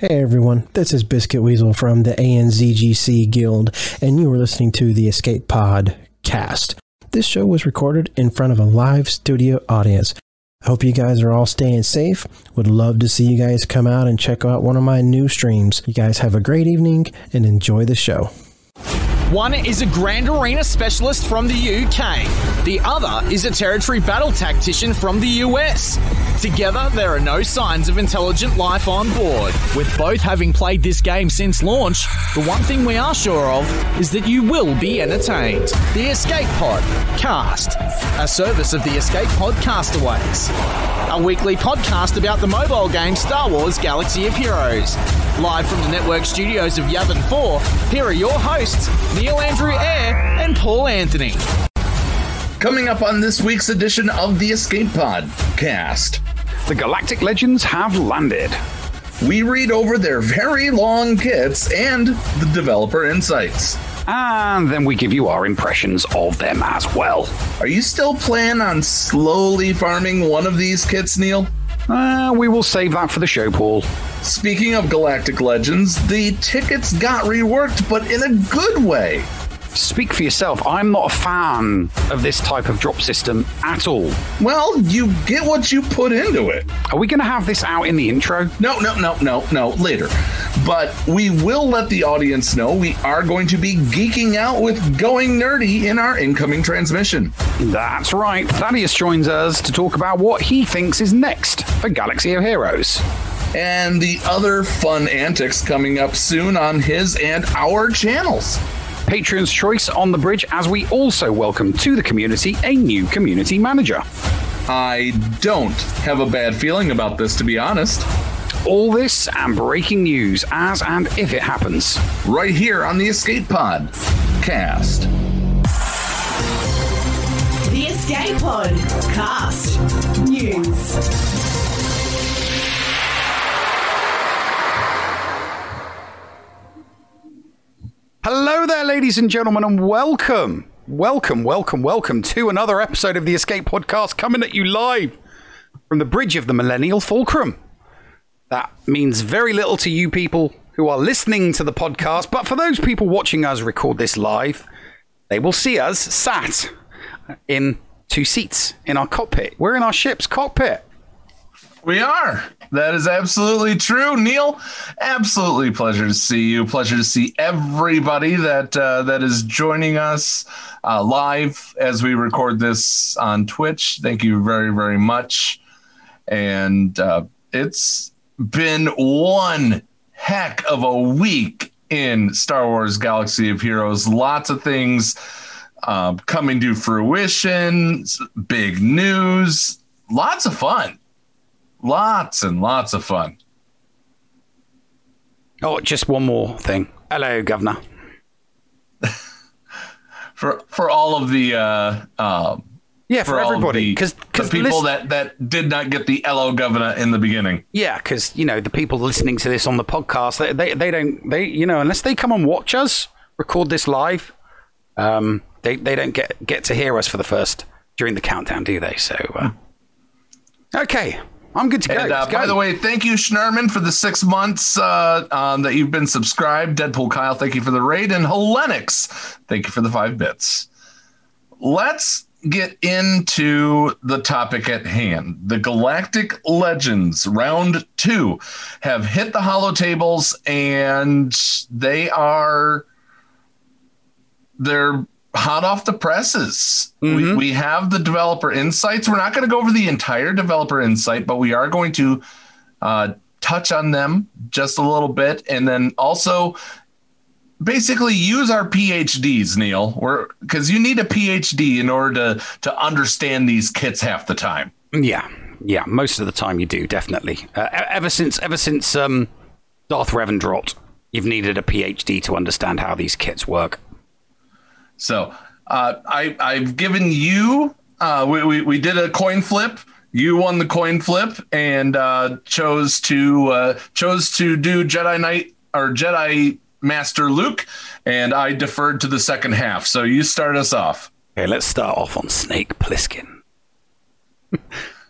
Hey everyone, this is Biscuit Weasel from the ANZGC Guild, and you are listening to the Escape Pod cast. This show was recorded in front of a live studio audience. I hope you guys are all staying safe. Would love to see you guys come out and check out one of my new streams. You guys have a great evening and enjoy the show. One is a Grand Arena specialist from the UK. The other is a territory battle tactician from the US. Together, there are no signs of intelligent life on board. With both having played this game since launch, the one thing we are sure of is that you will be entertained. The Escape Pod Cast, a service of the Escape Pod Castaways. A weekly podcast about the mobile game Star Wars Galaxy of Heroes. Live from the network studios of Yavin 4, here are your hosts, Neil Andrew Eyre and Paul Anthony. Coming up on this week's edition of the Escape Pod cast, the Galactic Legends have landed. We read over their very long kits and the developer insights. And then we give you our impressions of them as well. Are you still planning on slowly farming one of these kits, Neil? Uh, we will save that for the show, Paul. Speaking of Galactic Legends, the tickets got reworked, but in a good way. Speak for yourself. I'm not a fan of this type of drop system at all. Well, you get what you put into it. Are we going to have this out in the intro? No, no, no, no, no, later. But we will let the audience know we are going to be geeking out with Going Nerdy in our incoming transmission. That's right. Thaddeus joins us to talk about what he thinks is next for Galaxy of Heroes and the other fun antics coming up soon on his and our channels. Patreon's choice on the bridge as we also welcome to the community a new community manager. I don't have a bad feeling about this, to be honest. All this and breaking news as and if it happens. Right here on the Escape Pod cast. The Escape Pod cast news. Hello there, ladies and gentlemen, and welcome, welcome, welcome, welcome to another episode of the Escape Podcast coming at you live from the bridge of the Millennial Fulcrum. That means very little to you people who are listening to the podcast, but for those people watching us record this live, they will see us sat in two seats in our cockpit. We're in our ship's cockpit. We are. That is absolutely true, Neil. Absolutely pleasure to see you. Pleasure to see everybody that uh, that is joining us uh, live as we record this on Twitch. Thank you very very much. And uh, it's been one heck of a week in Star Wars Galaxy of Heroes. Lots of things uh, coming to fruition. Big news. Lots of fun Lots and lots of fun. Oh, just one more thing. Hello, Governor. for for all of the uh, uh, yeah, for, for everybody, because people list- that that did not get the hello governor in the beginning. Yeah, because you know the people listening to this on the podcast, they, they they don't they you know unless they come and watch us record this live, um, they they don't get get to hear us for the first during the countdown, do they? So, uh, okay, I'm good to go. And, uh, by the way, thank you, Schnurman, for the six months uh, um, that you've been subscribed. Deadpool Kyle, thank you for the raid. And Helenix, thank you for the five bits. Let's get into the topic at hand. The Galactic Legends round two have hit the hollow tables and they are they're hot off the presses. Mm-hmm. We, we have the developer insights. We're not going to go over the entire developer insight, but we are going to uh, touch on them just a little bit, and then also basically use our PhDs, Neil. We're because you need a PhD in order to to understand these kits half the time. Yeah, yeah, most of the time you do definitely. Uh, ever since ever since um, Darth Revan dropped, you've needed a PhD to understand how these kits work. So uh, I I've given you uh, we, we we did a coin flip. You won the coin flip and uh, chose to uh, chose to do Jedi Knight or Jedi Master Luke, and I deferred to the second half. So you start us off. Okay, let's start off on Snake Plissken.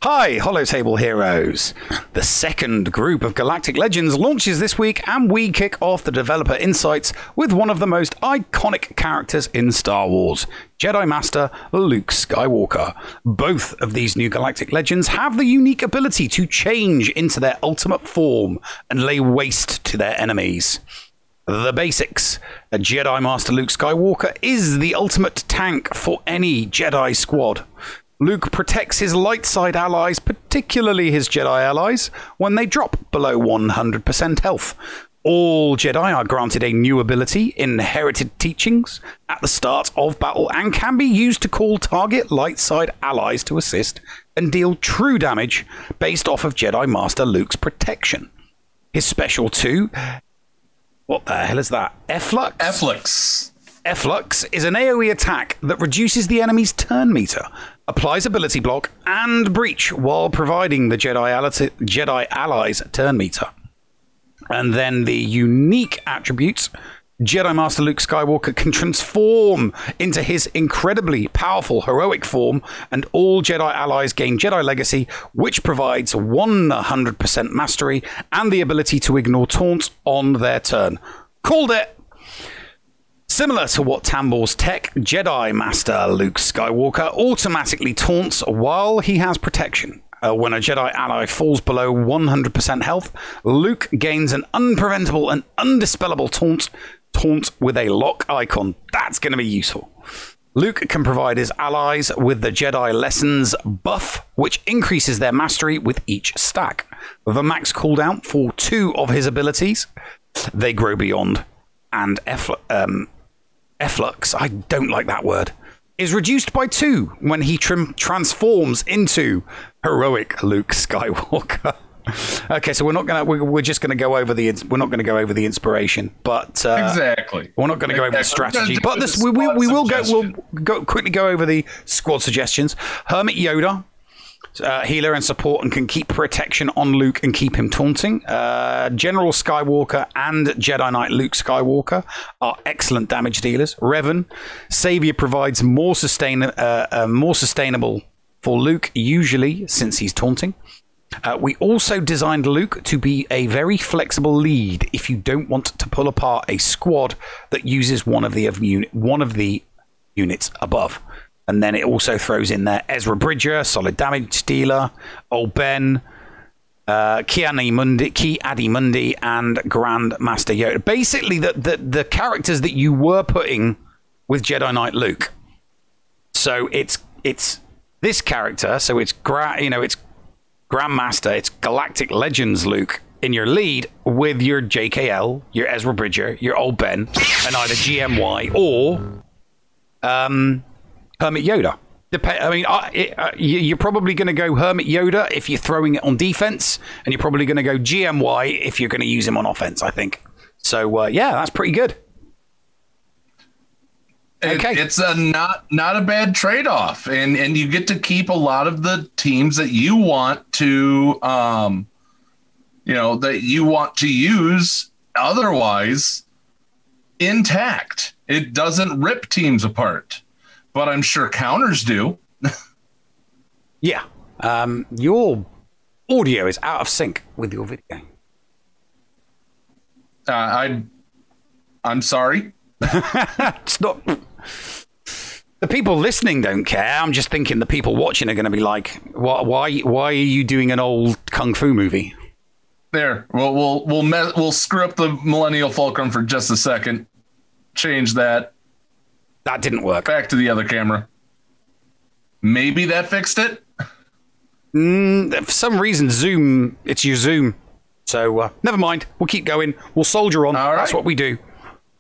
Hi, Hollow Table heroes. The second group of Galactic Legends launches this week, and we kick off the developer insights with one of the most iconic characters in Star Wars Jedi Master Luke Skywalker. Both of these new Galactic Legends have the unique ability to change into their ultimate form and lay waste to their enemies. The basics. A Jedi Master Luke Skywalker is the ultimate tank for any Jedi squad. Luke protects his light side allies, particularly his Jedi allies, when they drop below 100% health. All Jedi are granted a new ability, Inherited Teachings, at the start of battle and can be used to call target light side allies to assist and deal true damage based off of Jedi Master Luke's protection. His special 2. What the hell is that? Efflux? Efflux. Efflux is an AoE attack that reduces the enemy's turn meter, applies ability block and breach while providing the Jedi, ally- Jedi allies turn meter. And then the unique attributes Jedi Master Luke Skywalker can transform into his incredibly powerful heroic form, and all Jedi allies gain Jedi Legacy, which provides 100% mastery and the ability to ignore taunts on their turn. Called it! Similar to Wat Tambor's tech, Jedi Master Luke Skywalker automatically taunts while he has protection. Uh, when a Jedi ally falls below 100% health, Luke gains an unpreventable and undispellable taunt, taunt with a lock icon. That's going to be useful. Luke can provide his allies with the Jedi Lessons buff, which increases their mastery with each stack. With a max cooldown for two of his abilities, they grow beyond. And Effl- um, efflux, I don't like that word, is reduced by two when he trim- transforms into heroic Luke Skywalker. okay, so we're not gonna we're, we're just gonna go over the we're not gonna go over the inspiration, but uh, Exactly. we're not going to go over the gonna strategy, but this we, we, we will go. We'll go quickly go over the squad suggestions. Hermit Yoda, uh, healer and support, and can keep protection on Luke and keep him taunting. Uh, General Skywalker and Jedi Knight Luke Skywalker are excellent damage dealers. Revan, Savior provides more sustain uh, uh, more sustainable for Luke, usually since he's taunting. Uh, we also designed Luke to be a very flexible lead if you don't want to pull apart a squad that uses one of the one of the units above. And then it also throws in there Ezra Bridger, solid damage dealer, Old Ben, uh, Kiani Mundi, Ki Adi Mundi, and Grand Master Yoda. Basically, the, the the characters that you were putting with Jedi Knight Luke. So it's it's this character. So it's gra- you know it's Grandmaster, it's Galactic Legends Luke in your lead with your JKL, your Ezra Bridger, your Old Ben, and either GMY or um, Hermit Yoda. I mean, I, it, uh, you- you're probably going to go Hermit Yoda if you're throwing it on defense, and you're probably going to go GMY if you're going to use him on offense. I think. So uh, yeah, that's pretty good. It- Okay. it's a not not a bad trade off, and and you get to keep a lot of the teams that you want to, um, you know, that you want to use otherwise intact. It doesn't rip teams apart, but I'm sure counters do. Yeah, um, your audio is out of sync with your video. Uh, I, I'm sorry. It's not. The people listening don't care. I'm just thinking the people watching are going to be like, "Why? Why? Why are you doing an old kung fu movie?" There, we'll we'll we'll me- we'll screw up the Millennial Fulcrum for just a second. Change that That didn't work. back to the other camera. Maybe that fixed it. For some reason, Zoom. It's your Zoom. So uh, never mind. We'll keep going. We'll soldier on. All That's what we do.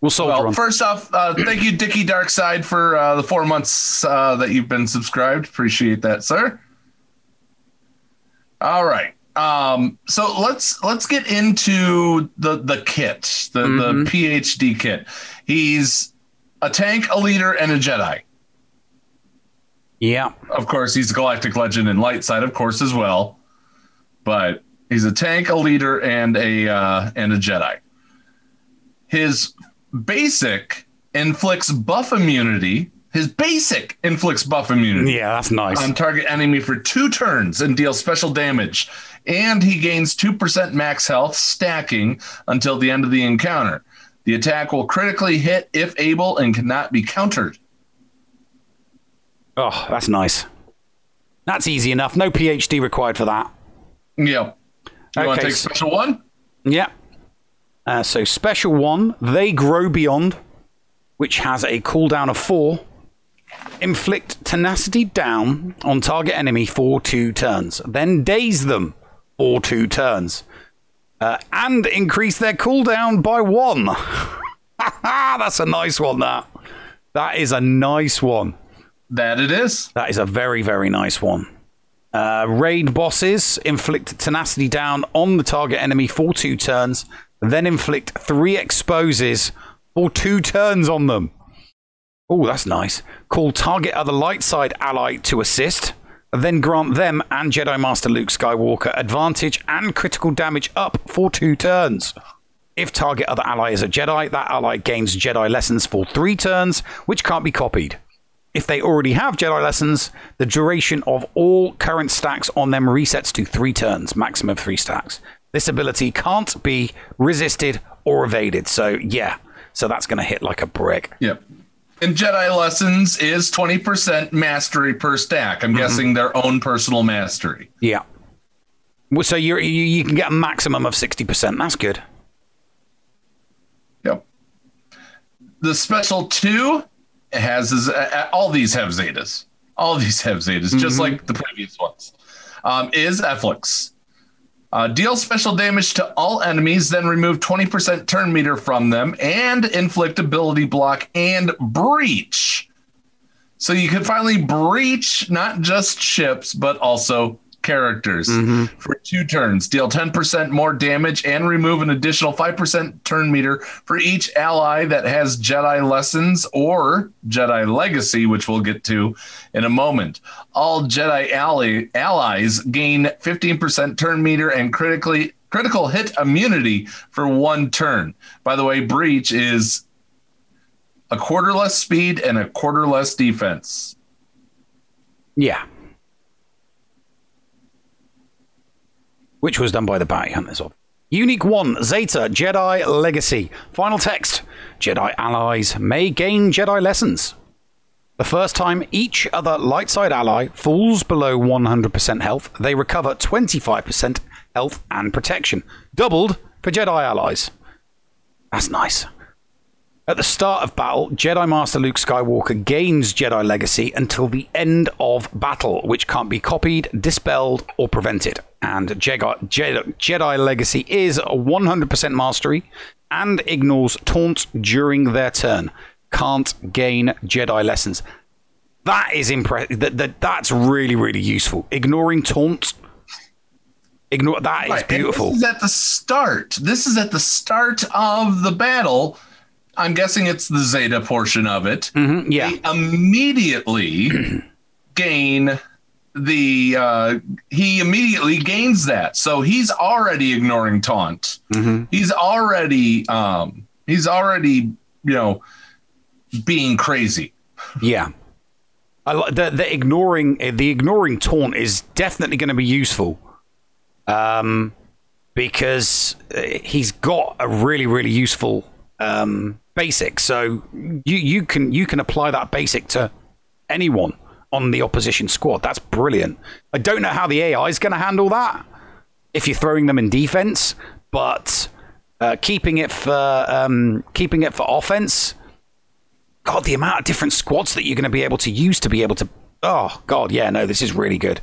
We'll soldier Well, on. first off, uh, thank you, Dickie Darkside, for uh, the four months uh, that you've been subscribed. Appreciate that, sir. All right. Um, so let's let's get into the the kit, the the PhD kit. He's a tank, a leader, and a Jedi. yeah. Of course, he's a galactic legend and light side, of course, as well. But he's a tank, a leader, and a uh, and a Jedi. His basic inflicts buff immunity his basic inflicts buff immunity Yeah, that's nice. on target enemy for two turns and deals special damage. And he gains 2% max health, stacking until the end of the encounter. The attack will critically hit if able and cannot be countered. oh, that's nice. That's easy enough. No PhD required for that. Yep. You want to Okay, take so- special one? Yeah. Uh, so special one, they grow beyond, which has a cooldown of four. Inflict tenacity down on target enemy for two turns, then daze them for two turns, uh, and increase their cooldown by one. That's a nice one. That that is a nice one. That it is. That is a very, very nice one. Uh, raid bosses inflict tenacity down on the target enemy for two turns, then inflict three exposes for two turns on them. Oh, that's nice. Call target other light side ally to assist, then grant them and Jedi Master Luke Skywalker advantage and critical damage up for two turns. If target other ally is a Jedi, that ally gains Jedi lessons for three turns, which can't be copied. If they already have Jedi lessons, the duration of all current stacks on them resets to three turns, maximum three stacks. This ability can't be resisted or evaded. So, yeah, so that's going to hit like a brick. Yep. And Jedi Lessons is 20% mastery per stack. I'm guessing their own personal mastery. Yeah. Well, So you're, you you can get a maximum of 60%. That's good. Yep. The special two has is, uh, all these have zetas. All these have zetas, just like the previous ones. Um, is Efflux. Uh, deal special damage to all enemies, then remove 20% turn meter from them, and inflict ability block and breach. So you can finally breach not just ships, but also characters mm-hmm. for two turns. Deal 10% more damage and remove an additional 5% turn meter for each ally that has Jedi Lessons or Jedi Legacy, which we'll get to in a moment. All Jedi ally, allies gain 15% turn meter and critically critical hit immunity for one turn. By the way, Breach is a quarter less speed and a quarter less defense. Yeah. Which was done by the Bounty Hunters of. Unique 1, Zeta, Jedi Legacy. Final text Jedi allies may gain Jedi lessons. The first time each other light side ally falls below 100% health, they recover 25% health and protection. Doubled for Jedi allies. That's nice. At the start of battle, Jedi Master Luke Skywalker gains Jedi Legacy until the end of battle, which can't be copied, dispelled, or prevented. And Jedi, Jedi, Jedi Legacy is 100% mastery and ignores taunts during their turn. Can't gain Jedi lessons. That is impressive. That, that, that's really, really useful. Ignoring taunts. Ignore that is Right, and beautiful. This is at the start. This is at the start of the battle. I'm guessing it's the Zeta portion of it. Mhm, yeah. They immediately gain the uh he immediately gains that. So he's already ignoring taunt. Mm-hmm. He's already um he's already, you know, being crazy. Yeah. I the, the ignoring the ignoring taunt is definitely going to be useful. Um, because uh, he's got a really really useful um basic. So you you can you can apply that basic to anyone on the opposition squad. That's brilliant. I don't know how the AI is going to handle that if you're throwing them in defense, but uh, keeping it for um, keeping it for offense God, the amount of different squads that you're going to be able to use to be able to. Oh God, yeah, no, this is really good.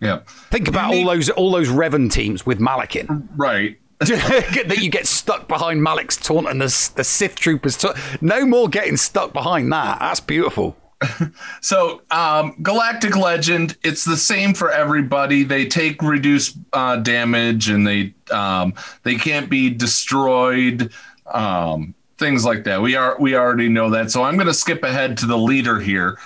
Yeah. Think about all those all those Revan teams with Malakin. Right. that you get stuck behind Malak's taunt and the the Sith troopers. Ta- no more getting stuck behind that. That's beautiful. So, um, Galactic Legend, it's the same for everybody. They take reduced uh, damage, and they um, they can't be destroyed. Um, things like that. We are we already know that. So I'm going to skip ahead to the leader here.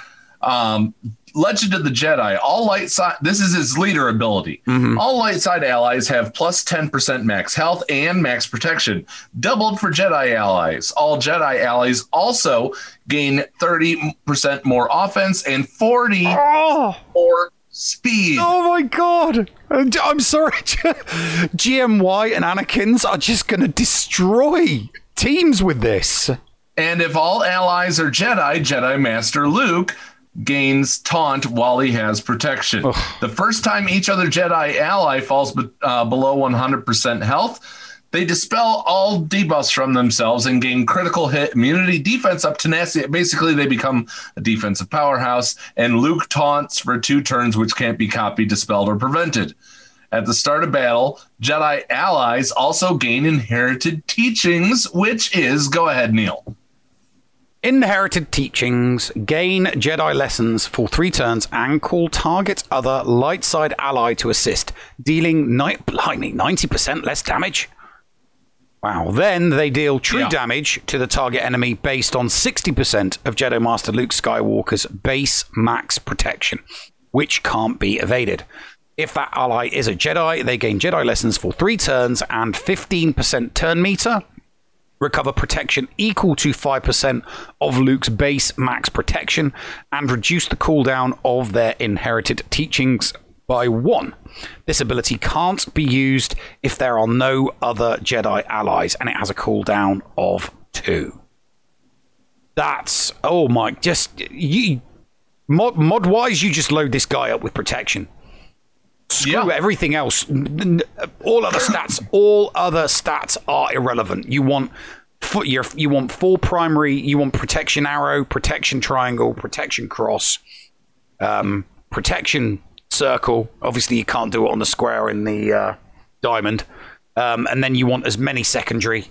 Um, Legend of the Jedi, all light side. This is his leader ability. Mm-hmm. All light side allies have plus 10% max health and max protection, doubled for Jedi allies. All Jedi allies also gain 30% more offense and 40 Oh, more speed. oh my god! I'm I'm sorry. GMY and Anakin's are just going to destroy teams with this. And if all allies are Jedi, Jedi Master Luke gains taunt while he has protection. The first time each other Jedi ally falls be- uh, below 100% health, they dispel all debuffs from themselves and gain critical hit immunity, defense up tenacity. Basically, they become a defensive powerhouse. And Luke taunts for two turns, which can't be copied, dispelled, or prevented. At the start of battle, Jedi allies also gain inherited teachings, which is go ahead, Neil. Inherited teachings gain Jedi lessons for three turns and call target other light side ally to assist, dealing ni- blimey, 90% less damage. Wow. Then they deal true Yeah. damage to the target enemy based on 60% of Jedi Master Luke Skywalker's base max protection, which can't be evaded. If that ally is a Jedi, they gain Jedi lessons for three turns and 15% turn meter recover protection equal to 5% of Luke's base max protection, and reduce the cooldown of their inherited teachings by one. This ability can't be used if there are no other Jedi allies, and it has a cooldown of two. That's oh my! Just you mod mod wise, you just load this guy up with protection. Screw Yeah. everything else. All other stats, all other stats are irrelevant. You want fo- your, you want full primary. You want protection arrow, protection triangle, protection cross, um, protection circle. Obviously, you can't do it on the square in the uh, diamond. Um, and then you want as many secondary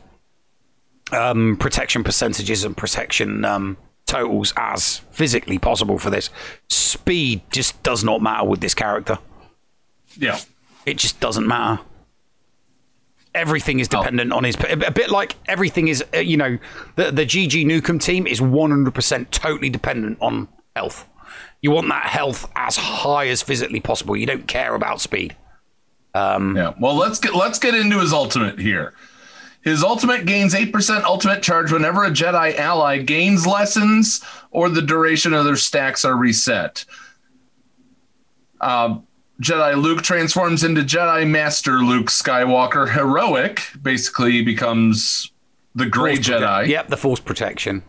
um, protection percentages and protection um, totals as physically possible for this. Speed just does not matter with this character. Yeah. It just doesn't matter. Everything is dependent on his. A bit like everything is, uh, you know, the the GG Nukem team is 100% totally dependent on health. You want that health as high as physically possible. You don't care about speed. Yeah. Well, let's get let's get into his ultimate here. His ultimate gains 8% ultimate charge whenever a Jedi ally gains lessons or the duration of their stacks are reset. Uh, Jedi Luke transforms into Jedi Master Luke Skywalker heroic. Basically, becomes the Gray Jedi. Yep, the force projection.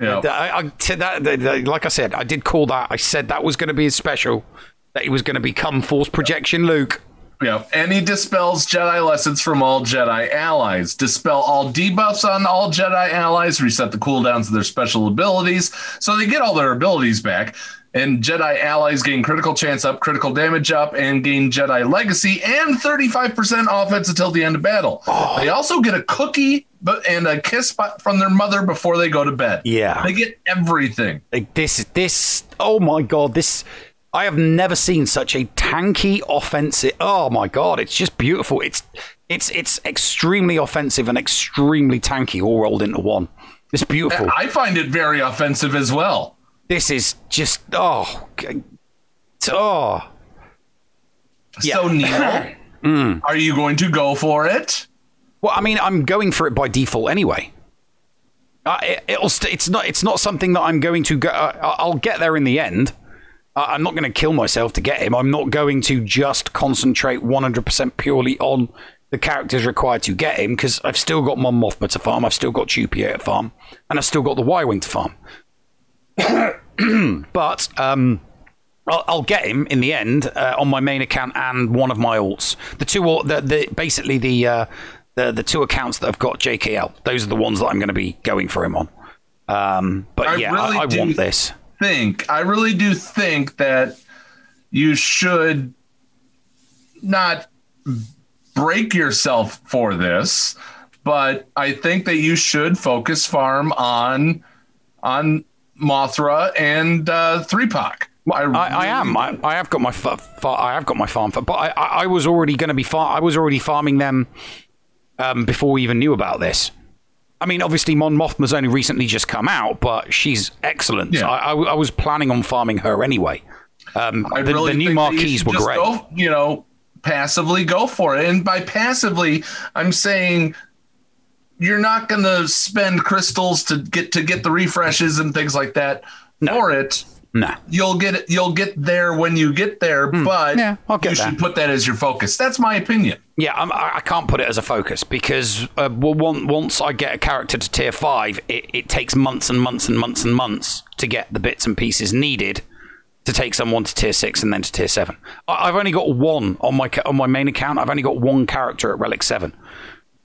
Yeah. I, I, to that, the- the- like I said, I did call that. I said that was going to be his special. That he was going to become force projection Luke. Yeah, and he dispels Jedi lessons from all Jedi allies. Dispel all debuffs on all Jedi allies. Reset the cooldowns of their special abilities, so they get all their abilities back. And Jedi allies gain critical chance up, critical damage up, and gain Jedi legacy and 35% offense until the end of battle. Oh. They also get a cookie but and a kiss from their mother before they go to bed. Yeah. they get everything. Like this, this. Oh my god, this. I have never seen such a tanky offensive. Oh my god, it's just beautiful. It's it's it's extremely offensive and extremely tanky, all rolled into one. It's beautiful. I find it very offensive as well. This is just oh, oh. So Neil, are you going to go for it? Well, I mean, I'm going for it by default anyway. Uh, it, it'll st- it's not it's not something that I'm going to go. Uh, I'll get there in the end. Uh, I'm not going to kill myself to get him. I'm not going to just concentrate 100% purely on the characters required to get him because I've still got Mon Mothma to farm. I've still got Chewpio to farm, and I've still got the Y Wing to farm. but um, I'll, I'll get him in the end uh, on my main account and one of my alts. The two, the, the basically the uh, the the two accounts that have got JKL. Those are the ones that I'm going to be going for him on. Um, but I yeah, really I, I want this. think I really do think that you should not break yourself for this, but I think that you should focus farm on on Mothma and uh, Three Pac. I, I am. I, I have got my fa- fa- I have got my farm, fa- but I, I, I was already going to be far- I was already farming them um, before we even knew about this. I mean, obviously, Mon Mothma's only recently just come out, but she's excellent. Yeah. I, I, I was planning on farming her anyway. Um, I the, really the new marquees were great. Go, you know, passively go for it. And by passively, I'm saying you're not going to spend crystals to get to get the refreshes and things like that for it. Nah. You'll get it. You'll get there when you get there, but Hmm. Yeah, I'll get you there. should put that as your focus. That's my opinion. Yeah, I'm, I I can't put it as a focus because uh, well, one, once I get a character to tier five, it, it takes months and months and months and months to get the bits and pieces needed to take someone to tier six and then to tier seven. I, I've only got one on my on my main account. I've only got one character at relic seven,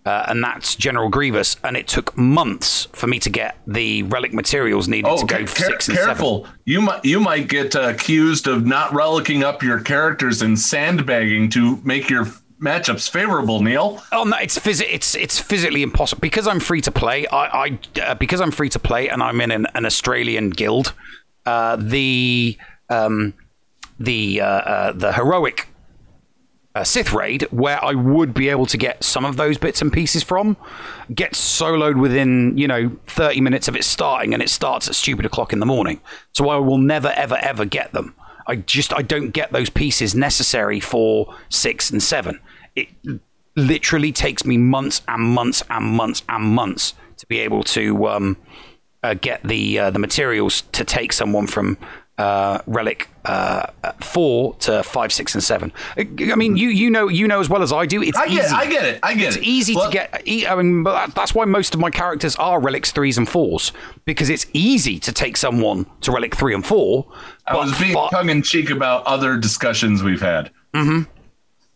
uh, and that's General Grievous. And it took months for me to get the relic materials needed Oh, to go ca- six and seven. careful! You might you might get uh, accused of not relicking up your characters and sandbagging to make your matchups favorable. Neil, Oh no, it's phys- it's it's physically impossible because I'm free to play. I, I uh, because I'm free to play and I'm in an, an Australian guild. Uh, the um, the uh, uh, the heroic uh, Sith raid, where I would be able to get some of those bits and pieces from, gets soloed within you know 30 minutes of it starting, and it starts at stupid o'clock in the morning. So I will never ever ever get them. I just I don't get those pieces necessary for six and seven. It literally takes me months and months and months and months to be able to um, uh, get the uh, the materials to take someone from uh, relic uh, four to five, six, and seven. I mean, you you know you know as well as I do. It's I get easy. I get it. I get It's it. easy Well, to get. I mean, that's why most of my characters are relics threes and fours because it's easy to take someone to relic three and four. I but was being fi- tongue in cheek about other discussions we've had. Mm-hmm.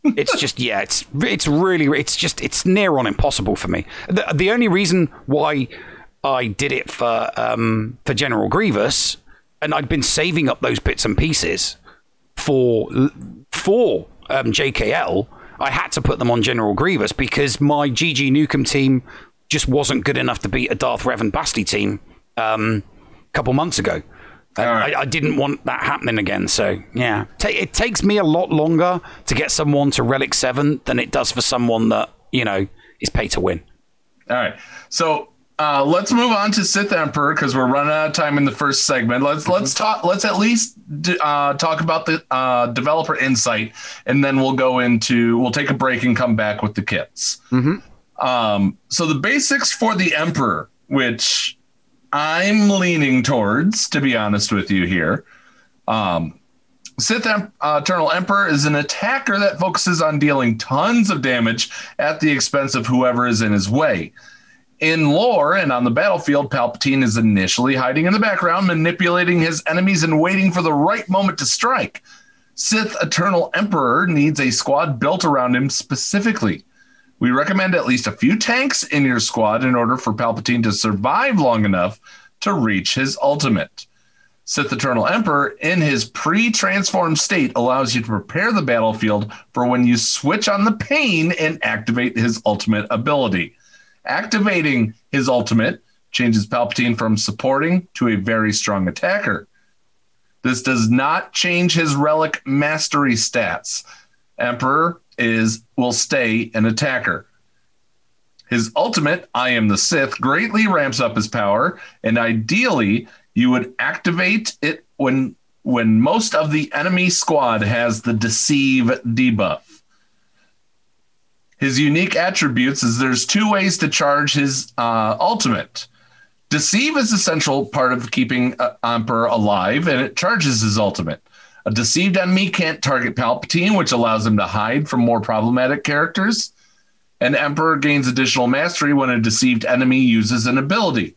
it's just yeah it's it's really it's just it's near on impossible for me the, the only reason why i did it for um for general grievous and i'd been saving up those bits and pieces for for um, jkl i had to put them on general grievous because my gg nukem team just wasn't good enough to beat a darth revan basti team um a couple months ago right. I, I didn't want that happening again. So yeah, Ta it takes me a lot longer to get someone to relic seven than it does for someone that you know is pay to win. All right. So uh, let's move on to Sith Emperor because we're running out of time in the first segment. Let's let's talk. Let's at least uh, talk about the uh, developer insight, and then we'll go into. We'll take a break and come back with the kits. Um, so the basics for the Emperor, which I'm leaning towards, to be honest with you here. Um, Sith Em- uh, Eternal Emperor is an attacker that focuses on dealing tons of damage at the expense of whoever is in his way. In lore and on the battlefield, Palpatine is initially hiding in the background, manipulating his enemies and waiting for the right moment to strike. Sith Eternal Emperor needs a squad built around him specifically. We recommend at least a few tanks in your squad in order for Palpatine to survive long enough to reach his ultimate. Sith Eternal Emperor, in his pre transformed state, allows you to prepare the battlefield for when you switch on the pain and activate his ultimate ability. Activating his ultimate changes Palpatine from supporting to a very strong attacker. This does not change his relic mastery stats. Emperor is will stay an attacker. His ultimate, I am the Sith, greatly ramps up his power, and ideally, you would activate it when when most of the enemy squad has the deceive debuff. His unique attributes is there's two ways to charge his uh, ultimate. Deceive is a central part of keeping uh, Emperor alive, and it charges his ultimate. A deceived enemy can't target Palpatine, which allows him to hide from more problematic characters. An Emperor gains additional mastery when a deceived enemy uses an ability.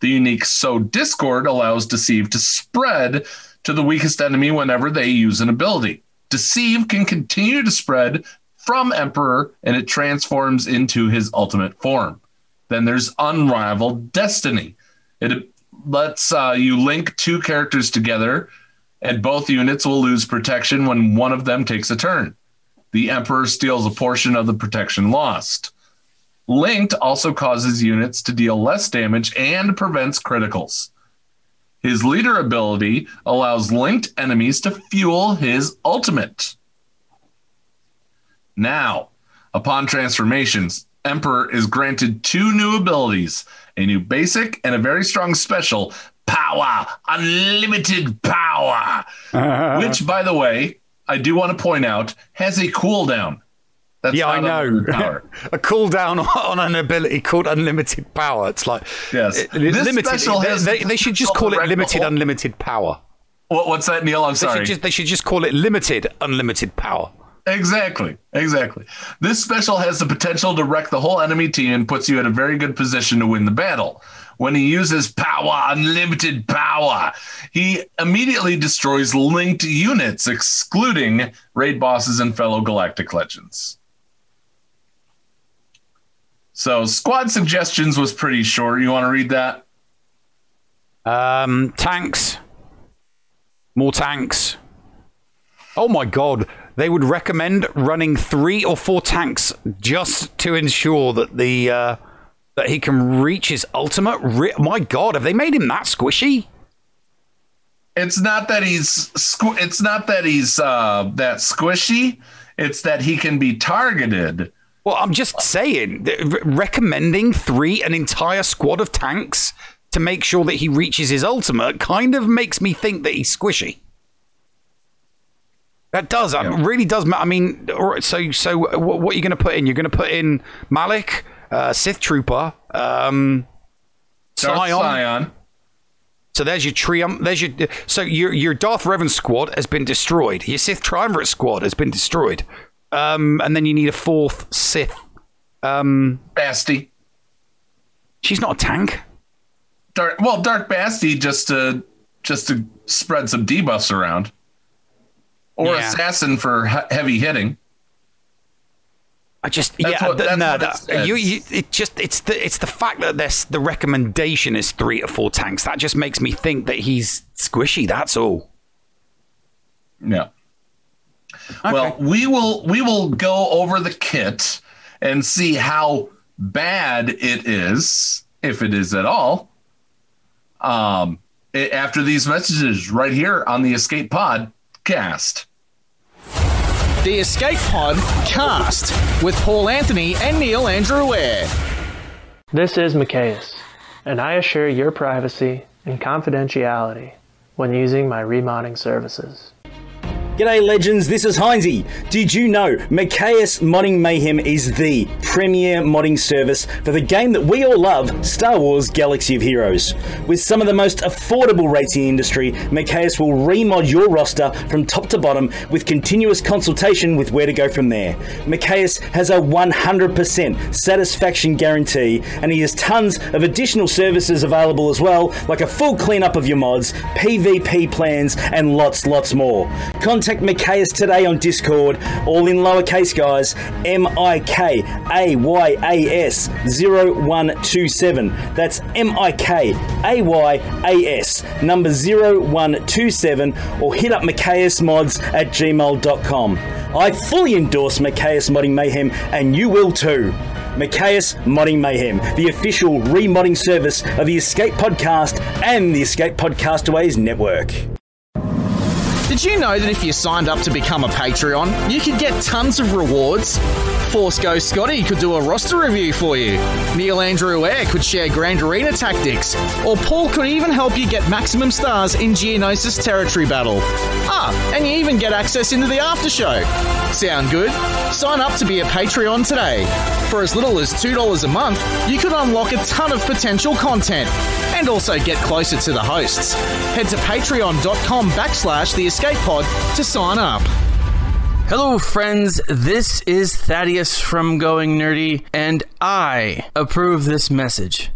The unique So Discord allows Deceive to spread to the weakest enemy whenever they use an ability. Deceive can continue to spread from Emperor and it transforms into his ultimate form. Then there's Unrivaled Destiny. It lets uh, you link two characters together, and both units will lose protection when one of them takes a turn. The Emperor steals a portion of the protection lost. Linked also causes units to deal less damage and prevents criticals. His leader ability allows linked enemies to fuel his ultimate. Now, upon transformations, Emperor is granted two new abilities a new basic and a very strong special power, unlimited power. which, by the way, I do want to point out has a cooldown. That's yeah, I know. a cooldown on an ability called unlimited power. It's like Yes. it- This limited. special They, has they- they should just call it limited unlimited power. What, what's that, Neil? I'm They sorry. should just they should just call it limited unlimited power. Exactly. Exactly. This special has the potential to wreck the whole enemy team and puts you at a very good position to win the battle. When he uses power, unlimited power, he immediately destroys linked units, excluding raid bosses and fellow galactic legends. So, squad suggestions was pretty short. You want to read that? Um, tanks, more tanks. Oh my god! They would recommend running three or four tanks just to ensure that the uh, that he can reach his ultimate. My god, have they made him that squishy? It's not that he's squ- it's not that he's uh, that squishy. It's that he can be targeted. Well, I'm just saying, re- recommending three an entire squad of tanks to make sure that he reaches his ultimate kind of makes me think that he's squishy. That does, um, Yeah. really does. ma- I mean, all right, so so what, what are you going to put in? You're going to put in Malak, uh, Sith Trooper, um, Darth Sion. Sion. So there's your triumph. There's your so your your Darth Revan squad has been destroyed. Your Sith Triumvirate squad has been destroyed. Um, and then you need a fourth Sith. Um, Basti. she's not a tank. Dark, well, Dark Basti just to just to spread some debuffs around, or Yeah. assassin for heavy hitting. I just That's yeah what- th- that's no, what it you, you it just it's the it's the fact that this the recommendation is three to four tanks that just makes me think that he's squishy. That's all. Yeah. Well, we will we will go over the kit and see how bad it is, if it is at all. Um, a- after these messages right here on the Escape Pod cast. The Escape Pod cast with Paul Anthony and Neil Andrew Eyre. This is Mikayas, and I assure your privacy and confidentiality when using my remodding services. G'day legends, this is Heinzie. Did you know Mikayas Modding Mayhem is the premier modding service for the game that we all love, Star Wars Galaxy of Heroes? With some of the most affordable rates in the industry, Mikayas will remod your roster from top to bottom with continuous consultation with where to go from there. Mikayas has a 100% satisfaction guarantee and he has tons of additional services available as well, like a full cleanup of your mods, PvP plans, and lots, lots more. Contact Mikayas today on Discord, all in lowercase guys, M I K A Y A S 0127. That's M I K A Y A S number 0127, or hit up Mods at gmail.com. I fully endorse Mikayas Modding Mayhem, and you will too. Mikayas Modding Mayhem, the official remodding service of the Escape Podcast and the Escape Podcastaways Network. Did you know that if you signed up to become a Patreon, you could get tons of rewards? Force Ghost Scotty could do a roster review for you. Neil Andrew Eyre could share Grand Arena tactics. Or Paul could even help you get maximum stars in Geonosis Territory Battle. Ah, and you even get access into the after show. Sound good? Sign up to be a Patreon today. For as little as $2 a month, you could unlock a ton of potential content and also get closer to the hosts. Head to patreon.com backslash the to sign up. Hello, friends. This is Thaddeus from Going Nerdy, and I approve this message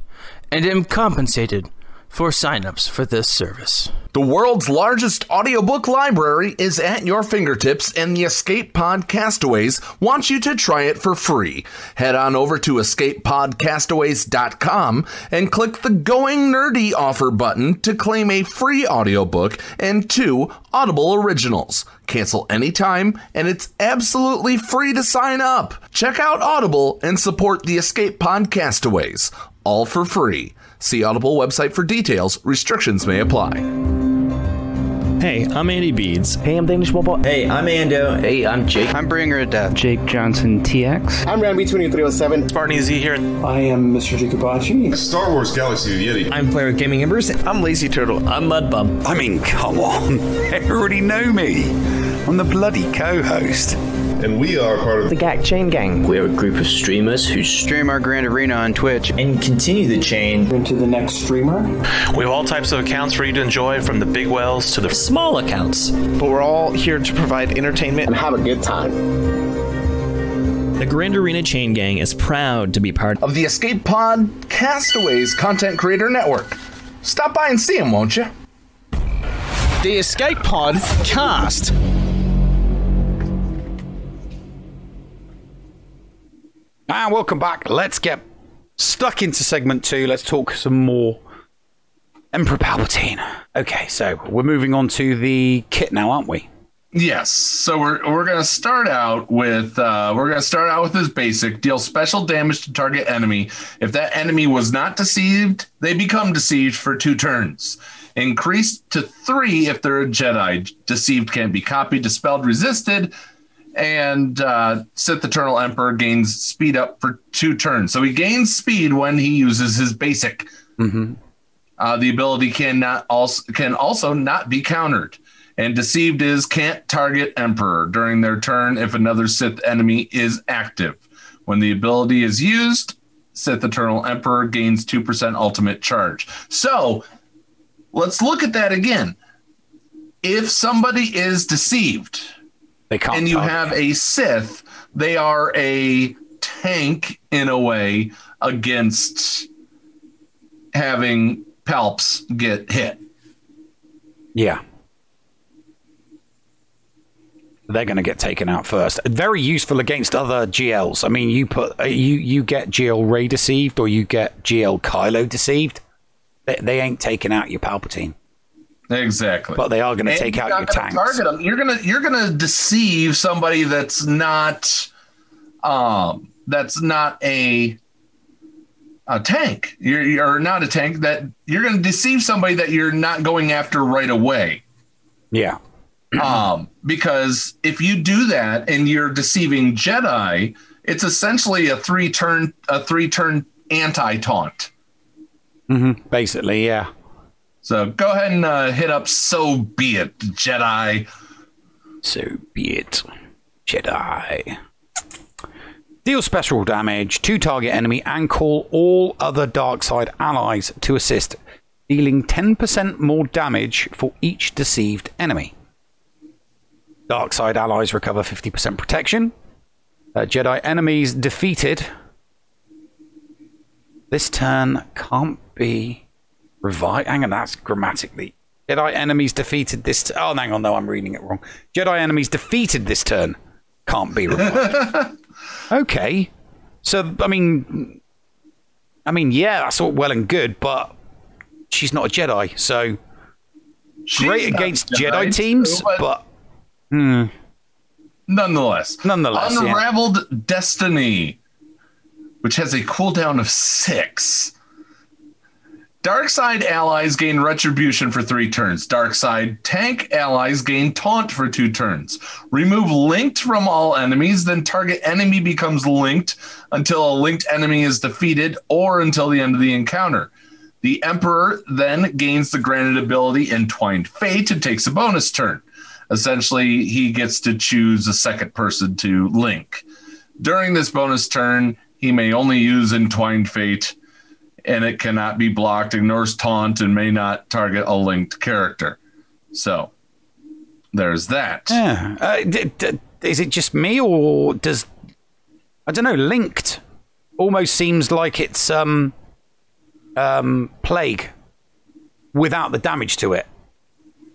and am compensated for signups for this service. The world's largest audiobook library is at your fingertips, and the Escape Pod Castaways wants you to try it for free. Head on over to escapepodcastaways.com and click the Going Nerdy offer button to claim a free audiobook and two Audible originals. Cancel anytime, and it's absolutely free to sign up. Check out Audible and support the Escape Pod Castaways, all for free. See Audible website for details. Restrictions may apply. Hey, I'm Andy Beads. Hey, I'm Danish Bobo. Hey, I'm Ando. Hey, I'm Jake. I'm Bringer of Death. Jake Johnson TX. I'm Ranby 2307. Spartan Z here. I am Mr. Jikabachi. Star Wars Galaxy of the Yeti. I'm Player Gaming Embers. I'm Lazy Turtle. I'm Mudbum. I mean, come on. They already know me. I'm the bloody co-host. And we are part of the GAC Chain Gang. We're a group of streamers who stream our Grand Arena on Twitch and continue the chain into the next streamer. We have all types of accounts for you to enjoy, from the big whales to the small accounts. But we're all here to provide entertainment and have a good time. The Grand Arena Chain Gang is proud to be part of the Escape Pod Castaways Content Creator Network. Stop by and see them, won't you? The Escape Pod Cast. And welcome back. Let's get stuck into segment two. Let's talk some more Emperor Palpatine. Okay, so we're moving on to the kit now, aren't we? Yes. So we're we're gonna start out with uh, we're gonna start out with this basic deal special damage to target enemy. If that enemy was not deceived, they become deceived for two turns. Increased to three if they're a Jedi. Deceived can't be copied, dispelled, resisted and uh, Sith Eternal Emperor gains speed up for two turns. So he gains speed when he uses his basic. Mm-hmm. Uh, the ability can not also can also not be countered. And deceived is can't target Emperor during their turn if another Sith enemy is active. When the ability is used, Sith Eternal Emperor gains two percent ultimate charge. So let's look at that again. If somebody is deceived, they can't and you have a Sith, they are a tank in a way against having Palps get hit. Yeah. They're going to get taken out first. Very useful against other GLs. I mean, you put uh, you you get GL Ray deceived or you get GL Kylo deceived. They, they ain't taking out your Palpatine. Exactly. But they are going to take out your tanks. Target them. You're gonna you're gonna deceive somebody that's not um that's not a a tank. You're you're not a tank that you're gonna deceive somebody that you're not going after right away. Yeah. um because if you do that and you're deceiving Jedi, it's essentially a three turn a three turn anti taunt. Mm-hmm. Basically, yeah. So go ahead and uh, hit up So Be It, Jedi. So be it, Jedi. Deal special damage to target enemy and call all other dark side allies to assist, dealing 10% more damage for each deceived enemy. Dark side allies recover 50% protection. Uh, Jedi enemies defeated. This turn can't be revived. Hang on, that's grammatically. Jedi enemies defeated this. T- oh, hang on, no, I'm reading it wrong. Jedi enemies defeated this turn can't be revived. okay, so I mean, I mean, yeah, that's all well and good, but she's not a Jedi, so She's great against Jedi, Jedi, teams, but- but hmm, Nonetheless, nonetheless, yeah. Unraveled Destiny, which has a cooldown of six. Dark side allies gain retribution for three turns. Dark side tank allies gain taunt for two turns. Remove linked from all enemies, then target enemy becomes linked until a linked enemy is defeated or until the end of the encounter. The Emperor then gains the granted ability Entwined Fate and takes a bonus turn. Essentially, he gets to choose a second person to link. During this bonus turn, he may only use Entwined Fate and it cannot be blocked, ignores taunt, and may not target a linked character. So there's that. Yeah. Uh, d- d- is it just me, or does I don't know? Linked almost seems like it's um um plague without the damage to it.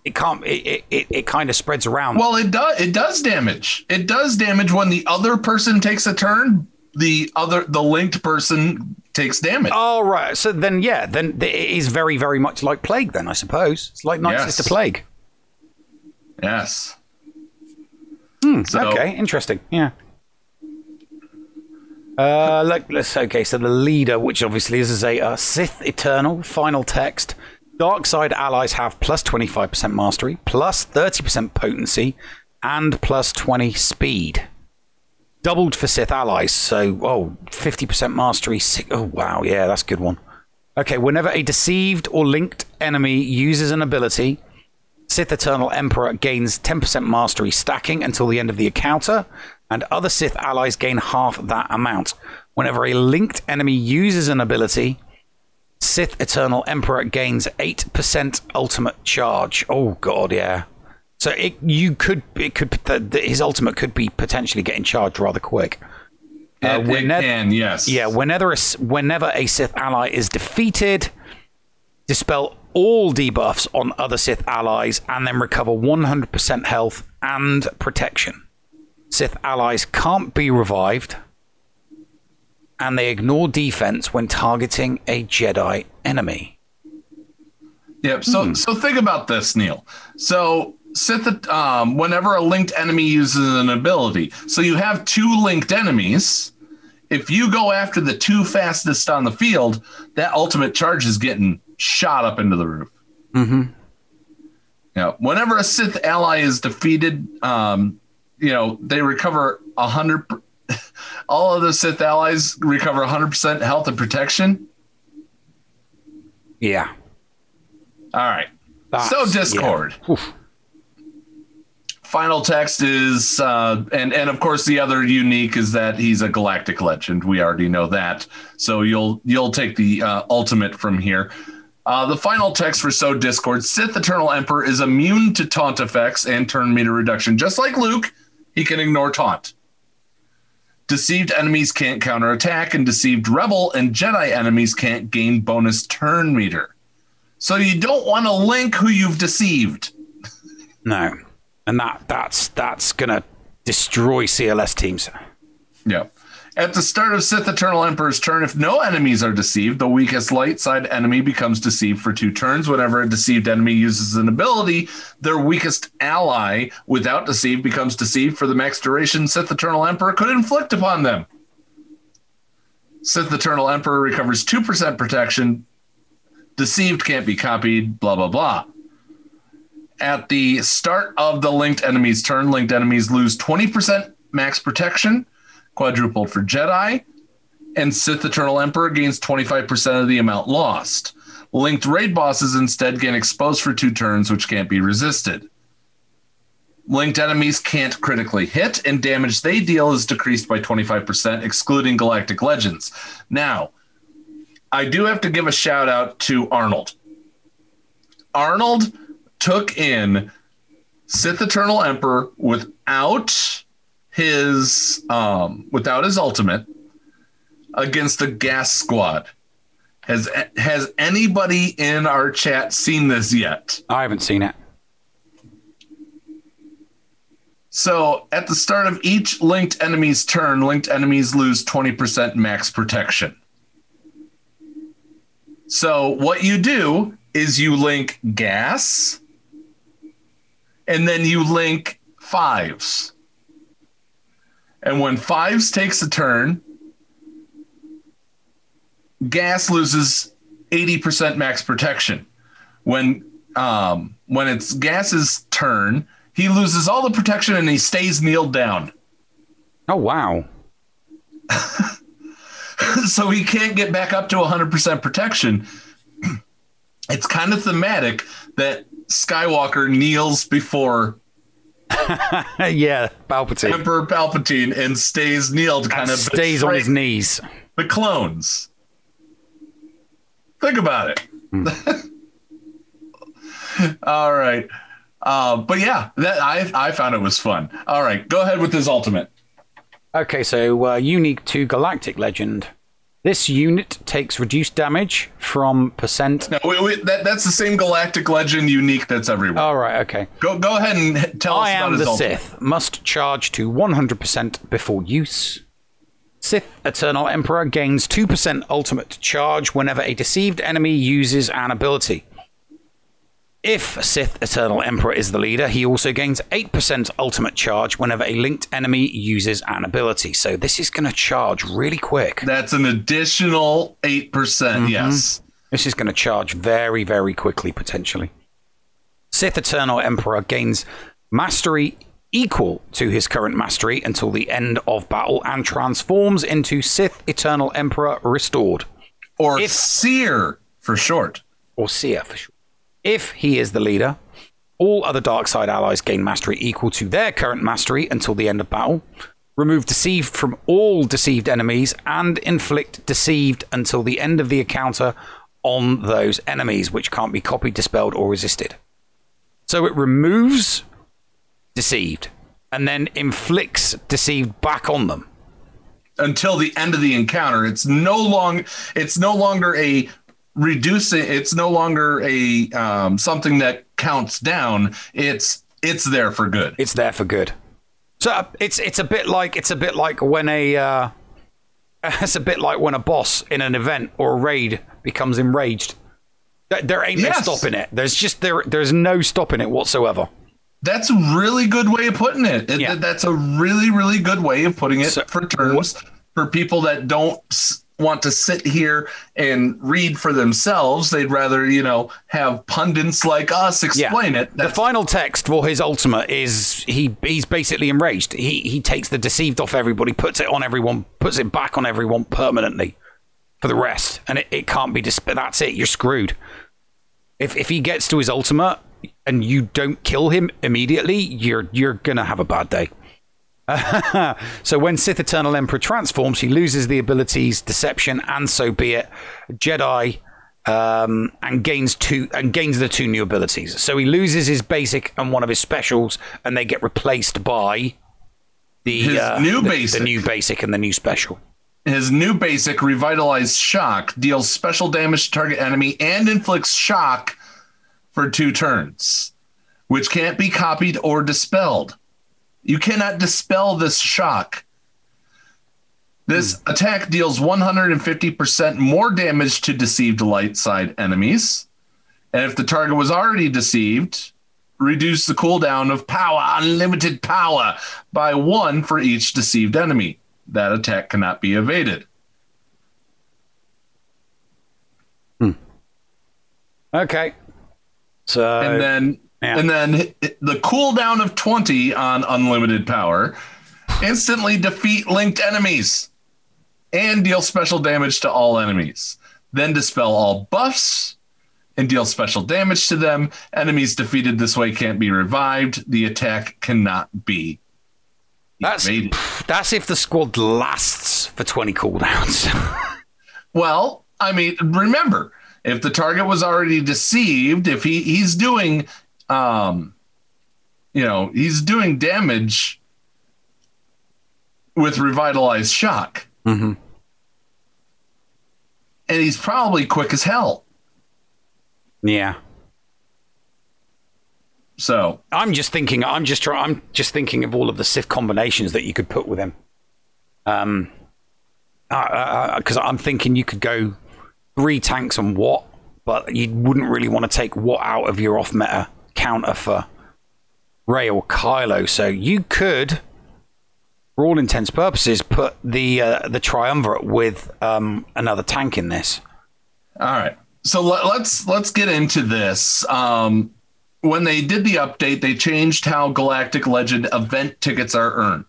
It can't. It it, it, it kind of spreads around. Well, it does. It does damage. It does damage when the other person takes a turn. The other, the linked person takes damage. Oh right. So then, yeah, then it is very, very much like plague. Then I suppose it's like Night Yes. Sister Plague. Yes. Hmm, So- okay, interesting. Yeah. Uh, look, let's okay. So the leader, which obviously is a uh, Sith Eternal, final text. Dark side allies have plus 25% mastery, plus 30% potency, and plus 20 speed. Doubled for Sith allies, so, oh, 50% mastery. si- Oh, wow, yeah, that's a good one. Okay, whenever a deceived or linked enemy uses an ability, Sith Eternal Emperor gains 10% mastery stacking until the end of the encounter, and other Sith allies gain half that amount. Whenever a linked enemy uses an ability, Sith Eternal Emperor gains 8% ultimate charge. Oh god, yeah. So it you could it could the, the- his ultimate could be potentially getting charged rather quick. It- it can, yes. Yeah, whenever a, whenever a Sith ally is defeated, dispel all debuffs on other Sith allies and then recover 100% health and protection. Sith allies can't be revived, and they ignore defense when targeting a Jedi enemy. Yep. So Hmm. so think about this, Neil. So Sith, um, whenever a linked enemy uses an ability, so you have two linked enemies. If you go after the two fastest on the field, that ultimate charge is getting shot up into the roof. Mm-hmm. Yeah. Whenever a Sith ally is defeated, um, you know they recover a hundred. All of the Sith allies recover hundred percent health and protection. Yeah. All right. That's- so Discord. Final text is, uh, and and of course the other unique is that he's a galactic legend. We already know that. So you'll you'll take the uh, ultimate from here. Uh, the final text for So Discord: Sith Eternal Emperor is immune to taunt effects and turn meter reduction, just like Luke. He can ignore taunt. Deceived enemies can't counterattack, and deceived rebel and Jedi enemies can't gain bonus turn meter. So you don't want to link who you've deceived. No. And that that's that's gonna destroy CLS teams. Yeah. At the start of Sith Eternal Emperor's turn, if no enemies are deceived, the weakest light side enemy becomes deceived for two turns. Whenever a deceived enemy uses an ability, their weakest ally without deceive becomes deceived for the max duration Sith Eternal Emperor could inflict upon them. Sith Eternal Emperor recovers 2% protection. Deceived can't be copied, blah, blah, blah. At the start of the linked enemy's turn, linked enemies lose 20% max protection, quadrupled for Jedi, and Sith Eternal Emperor gains 25% of the amount lost. Linked raid bosses instead gain exposed for two turns, which can't be resisted. Linked enemies can't critically hit, and damage they deal is decreased by 25%, excluding Galactic Legends. Now, I do have to give a shout out to Arnold. Arnold took in Sith Eternal Emperor without his um without his ultimate against a GAS squad. Has has anybody in our chat seen this yet? I haven't seen it. So at the start of each linked enemy's turn, linked enemies lose 20% max protection. So what you do is you link gas and then you link Fives. And when Fives takes a turn, GAS loses 80% max protection. When um, when it's GAS's turn, he loses all the protection and he stays kneeled down. Oh wow. so he can't get back up to 100% protection. It's kind of thematic that Skywalker kneels before yeah, Palpatine. Emperor Palpatine and stays kneeled, kind And of stays on his knees. The clones. Think about it. Hmm. All right. Uh, but yeah, that I I found it was fun. All right, go ahead with his ultimate. Okay, so uh, unique to Galactic Legend. This unit takes reduced damage from percent. No, wait, wait, that, that's the same Galactic Legend unique that's everywhere. All right, okay. Go go ahead and tell us I am the ultimate. Sith. Must charge to 100% before use. Sith Eternal Emperor gains 2% ultimate charge whenever a deceived enemy uses an ability. If Sith Eternal Emperor is the leader, he also gains 8% ultimate charge whenever a linked enemy uses an ability. So this is going to charge really quick. That's an additional 8%, Mm-hmm. yes. This is going to charge very, very quickly, potentially. Sith Eternal Emperor gains mastery equal to his current mastery until the end of battle and transforms into Sith Eternal Emperor Restored. Or Seer for short. Or Seer for short. If he is the leader, all other dark side allies gain mastery equal to their current mastery until the end of battle. Remove deceived from all deceived enemies and inflict deceived until the end of the encounter on those enemies, which can't be copied, dispelled, or resisted. So it removes deceived and then inflicts deceived back on them until the end of the encounter. It's no long. It's no longer a reducing. It's no longer a um, something that counts down. It's it's there for good. It's there for good. So uh, it's it's a bit like it's a bit like when a uh, it's a bit like when a boss in an event or a raid becomes enraged. There, ain't Yes. no stopping it. There's just there there's no stopping it whatsoever. That's a really good way of putting it. It- That's a really, really good way of putting it for terms for people that don't want to sit here and read for themselves. They'd rather, you know, have pundits like us explain it. The final text for his ultimate is he he's basically enraged. He he takes the deceived off everybody, puts it on everyone, puts it back on everyone permanently for the rest, and it, it can't be dis- That's it. You're screwed. If if he gets to his ultimate and you don't kill him immediately, you're you're gonna have a bad day. so when Sith Eternal Emperor transforms, he loses the abilities Deception and So Be It, Jedi, um, and gains two and gains the two new abilities. So he loses his basic and one of his specials, and they get replaced by the His uh, new the- basic. the new basic, and the new special. His new basic revitalized shock deals special damage to target enemy and inflicts shock for two turns, which can't be copied or dispelled. You cannot dispel this shock. This attack deals 150% more damage to deceived light side enemies. And if the target was already deceived, reduce the cooldown of power, unlimited power, by one for each deceived enemy. That attack cannot be evaded. Hmm. Okay. So and then and then the cooldown of 20 on unlimited power instantly defeat linked enemies and deal special damage to all enemies. Then dispel all buffs and deal special damage to them. Enemies defeated this way can't be revived. The attack cannot be That's that's if the squad lasts for twenty cooldowns. Well, I mean, remember, if the target was already deceived, if he he's doing, um, you know, he's doing damage with revitalized shock, mm-hmm. and he's probably quick as hell. Yeah. So I'm just thinking. I'm just trying. I'm just thinking of all of the Sith combinations that you could put with him. Um, because I'm thinking you could go three tanks and what, but you wouldn't really want to take what out of your off meta counter for Ray or Kylo. So you could, for all intents purposes, put the uh, the triumvirate with um, another tank in this. All right. So let, let's let's get into this. Um, when they did the update, they changed how Galactic Legend event tickets are earned.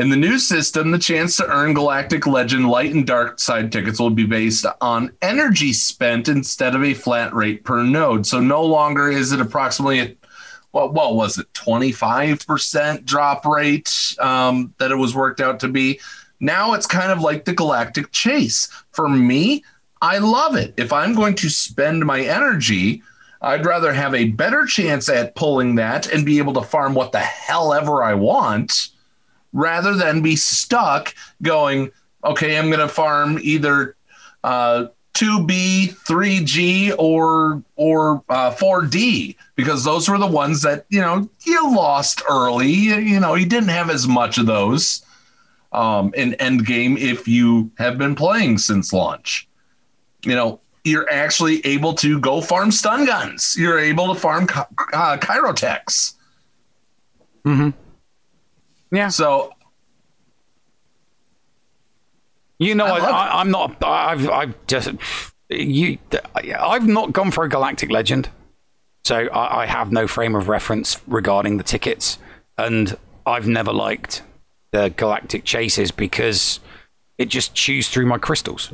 In the new system, the chance to earn Galactic Legend light and dark side tickets will be based on energy spent instead of a flat rate per node. So no longer is it approximately a what what was it 25% drop rate um, that it was worked out to be. Now it's kind of like the galactic chase. For me i love it. If i'm going to spend my energy i'd rather have a better chance at pulling that and be able to farm what the hell ever i want rather than be stuck going okay i'm going to farm either uh, 2B, 3G, or or uh, 4D because those were the ones that you know you lost early. You, you know you didn't have as much of those um, in Endgame if you have been playing since launch. You know you're actually able to go farm stun guns. You're able to farm ky- uh, Kyrotechs. Mm-hmm. Yeah. So You know, I I'm not. I've, I've just you, I've not gone for a Galactic Legend, so I, I have no frame of reference regarding the tickets, and I've never liked the Galactic Chases because it just chews through my crystals,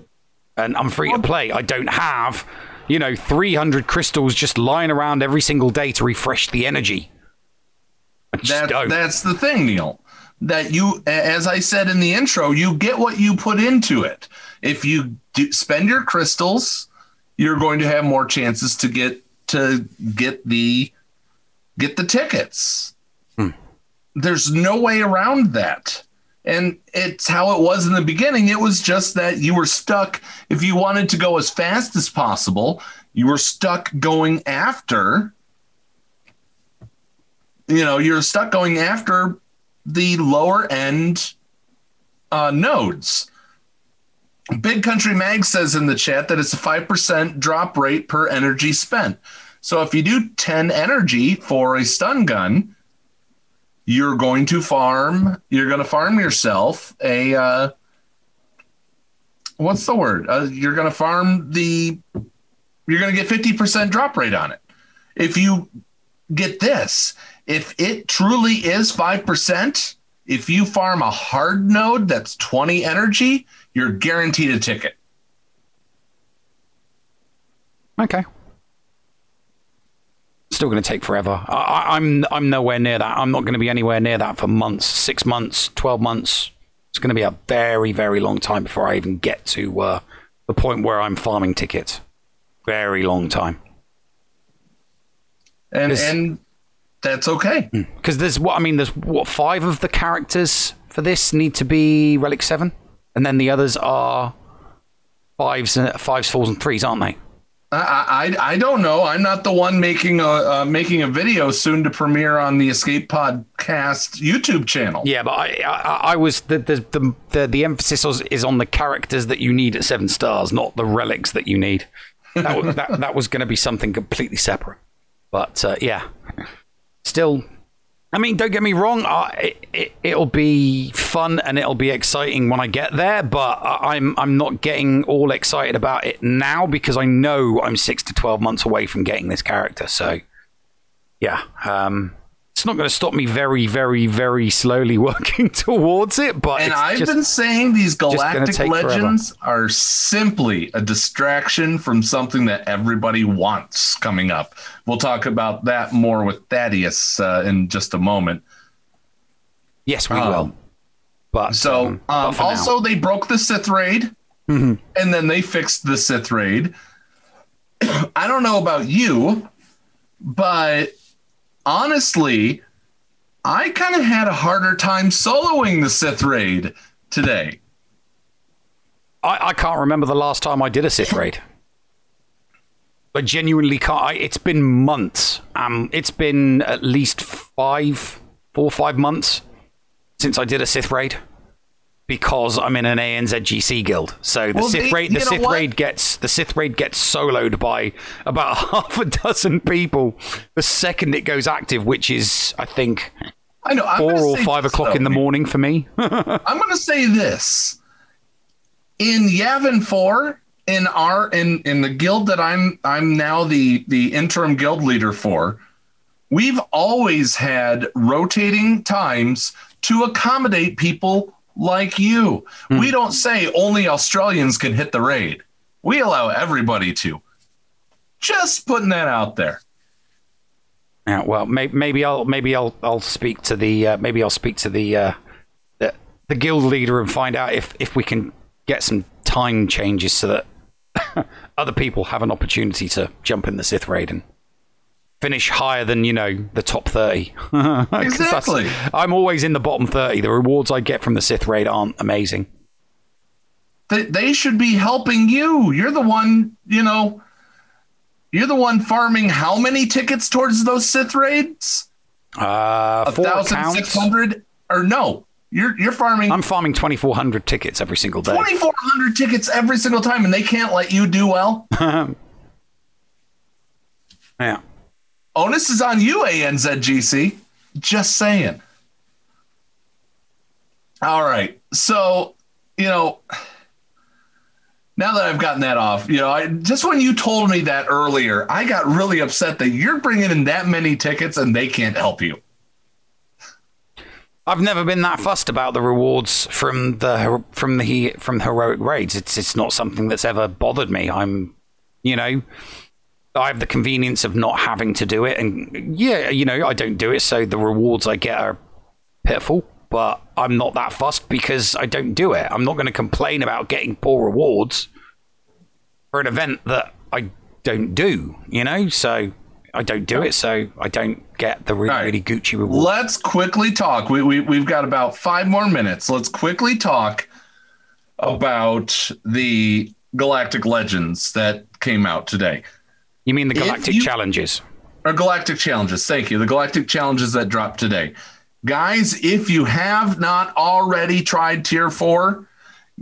and I'm free to play. I don't have, you know, 300 crystals just lying around every single day to refresh the energy. That, that's the thing, Neil. That you, as I said in the intro, you get what you put into it. If you do spend your crystals, you're going to have more chances to get to get the get the tickets. Hmm. There's no way around that. And it's how it was in the beginning. It was just that you were stuck. If you wanted to go as fast as possible, you were stuck going after you know you're stuck going after the lower end uh, nodes. Big country mag says in the chat that it's a 5% drop rate per energy spent. So if you do 10 energy for a stun gun you're going to farm you're going to farm yourself a uh, what's the word? Uh, you're going to farm the you're going to get 50% drop rate on it. If you get this if it truly is 5%, if you farm a hard node that's 20 energy, you're guaranteed a ticket. Okay. Still going to take forever. I, I'm I'm nowhere near that. I'm not going to be anywhere near that for months, six months, twelve months. It's going to be a very very long time before I even get to uh, the point where I'm farming tickets. Very long time. And and that's okay. Because there's what I mean. There's what five of the characters for this need to be relic seven, and then the others are fives, and fives, fours, and threes, aren't they? I, I I don't know. I'm not the one making a uh, making a video soon to premiere on the Escape Podcast YouTube channel. Yeah, but I I, I was the the, the the the emphasis is on the characters that you need at seven stars, not the relics that you need. That was, that that was going to be something completely separate. But uh, yeah, still, I mean, don't get me wrong. Uh, it, it'll be fun and it'll be exciting when I get there. But I- I'm I'm not getting all excited about it now because I know I'm six to twelve months away from getting this character. So yeah, um, it's not going to stop me very, very, very slowly working towards it. But And I've just- been saying these galactic take forever. legends are simply a distraction from something that everybody wants coming up. We'll talk about that more with Thaddeus uh, in just a moment. Yes, we Um, will. But so um, but um, now- also they broke the Sith raid, Mhm. and then they fixed the Sith raid. I don't know about you, but honestly, I kind of had a harder time soloing the Sith raid today. I, I can't remember the last time I did a Sith raid. I genuinely can't. I, it's been months. Um, it's been at least five, four or five months since I did a Sith raid because I'm in an ANZGC guild. So the Well, Sith raid, the Sith raid gets the Sith raid gets soloed by about half a dozen people the second it goes active, which is I think I know I'm four or five o'clock in the morning for me. I'm going to say this. In Yavin 4, in our in in the guild that I'm I'm now the the interim guild leader for, we've always had rotating times to accommodate people like you. We don't say only Australians can hit the raid. We allow everybody to. Just putting that out there. Yeah, well, may, maybe I'll maybe I'll I'll speak to the uh, maybe I'll speak to the, uh, the the guild leader and find out if if we can get some time changes so that other people have an opportunity to jump in the Sith raid and finish higher than you know the top thirty. 'Cause that's- Exactly. I'm always in the bottom thirty. The rewards I get from the Sith raid aren't amazing. They, they should be helping you. You're the one, you know, you're the one farming how many tickets towards those Sith raids? Uh, A four thousand accounts. six hundred or no? You're you're farming I'm farming twenty four hundred tickets every single day. twenty four hundred tickets every single time, and they can't let you do well. yeah. Onus is on you, ANZGC. Just saying. All right. So, you know, now that I've gotten that off, you know, I just when you told me that earlier, I got really upset that you're bringing in that many tickets and they can't help you. I've never been that fussed about the rewards from the from the from heroic raids. It's it's not something that's ever bothered me. I'm, you know, I have the convenience of not having to do it, and yeah, you know, I don't do it, so the rewards I get are pitiful. But I'm not that fussed because I don't do it. I'm not going to complain about getting poor rewards for an event that I don't do. You know, so I don't do it, so I don't get the really, really Gucci reward. Let's quickly talk. We, we, we've got about five more minutes. Let's quickly talk about the Galactic Legends that came out today. You mean the Galactic you- Challenges? Or Galactic Challenges. Thank you. The Galactic Challenges that dropped today. Guys, if you have not already tried Tier 4,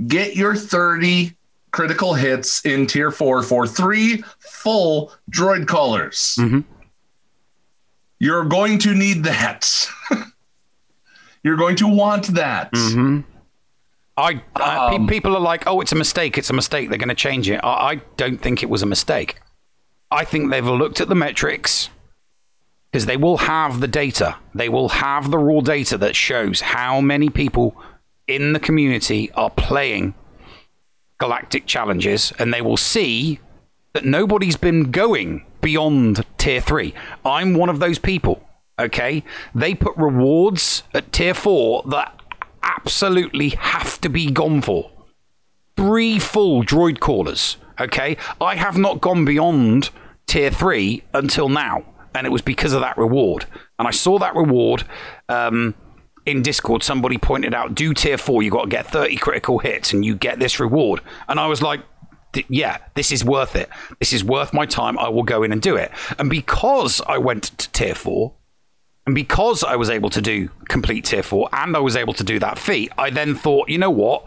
get your 30 critical hits in Tier 4 for three full droid colors. You're going to need that. You're going to want that. Mm-hmm. I, I Um, people are like, oh, it's a mistake. It's a mistake. They're going to change it. I, I don't think it was a mistake. I think they've looked at the metrics because they will have the data. They will have the raw data that shows how many people in the community are playing galactic challenges, and they will see that nobody's been going beyond tier three. I'm one of those people. Okay, they put rewards at tier four that absolutely have to be gone for. Three full droid callers. Okay, I have not gone beyond tier three until now, and it was because of that reward. And I saw that reward um, in Discord. Somebody pointed out, do tier four, you got to get 30 critical hits, and you get this reward. And I was like, yeah, this is worth it. This is worth my time. I will go in and do it. And because I went to tier four, and because I was able to do complete tier four and I was able to do that feat, I then thought, you know what?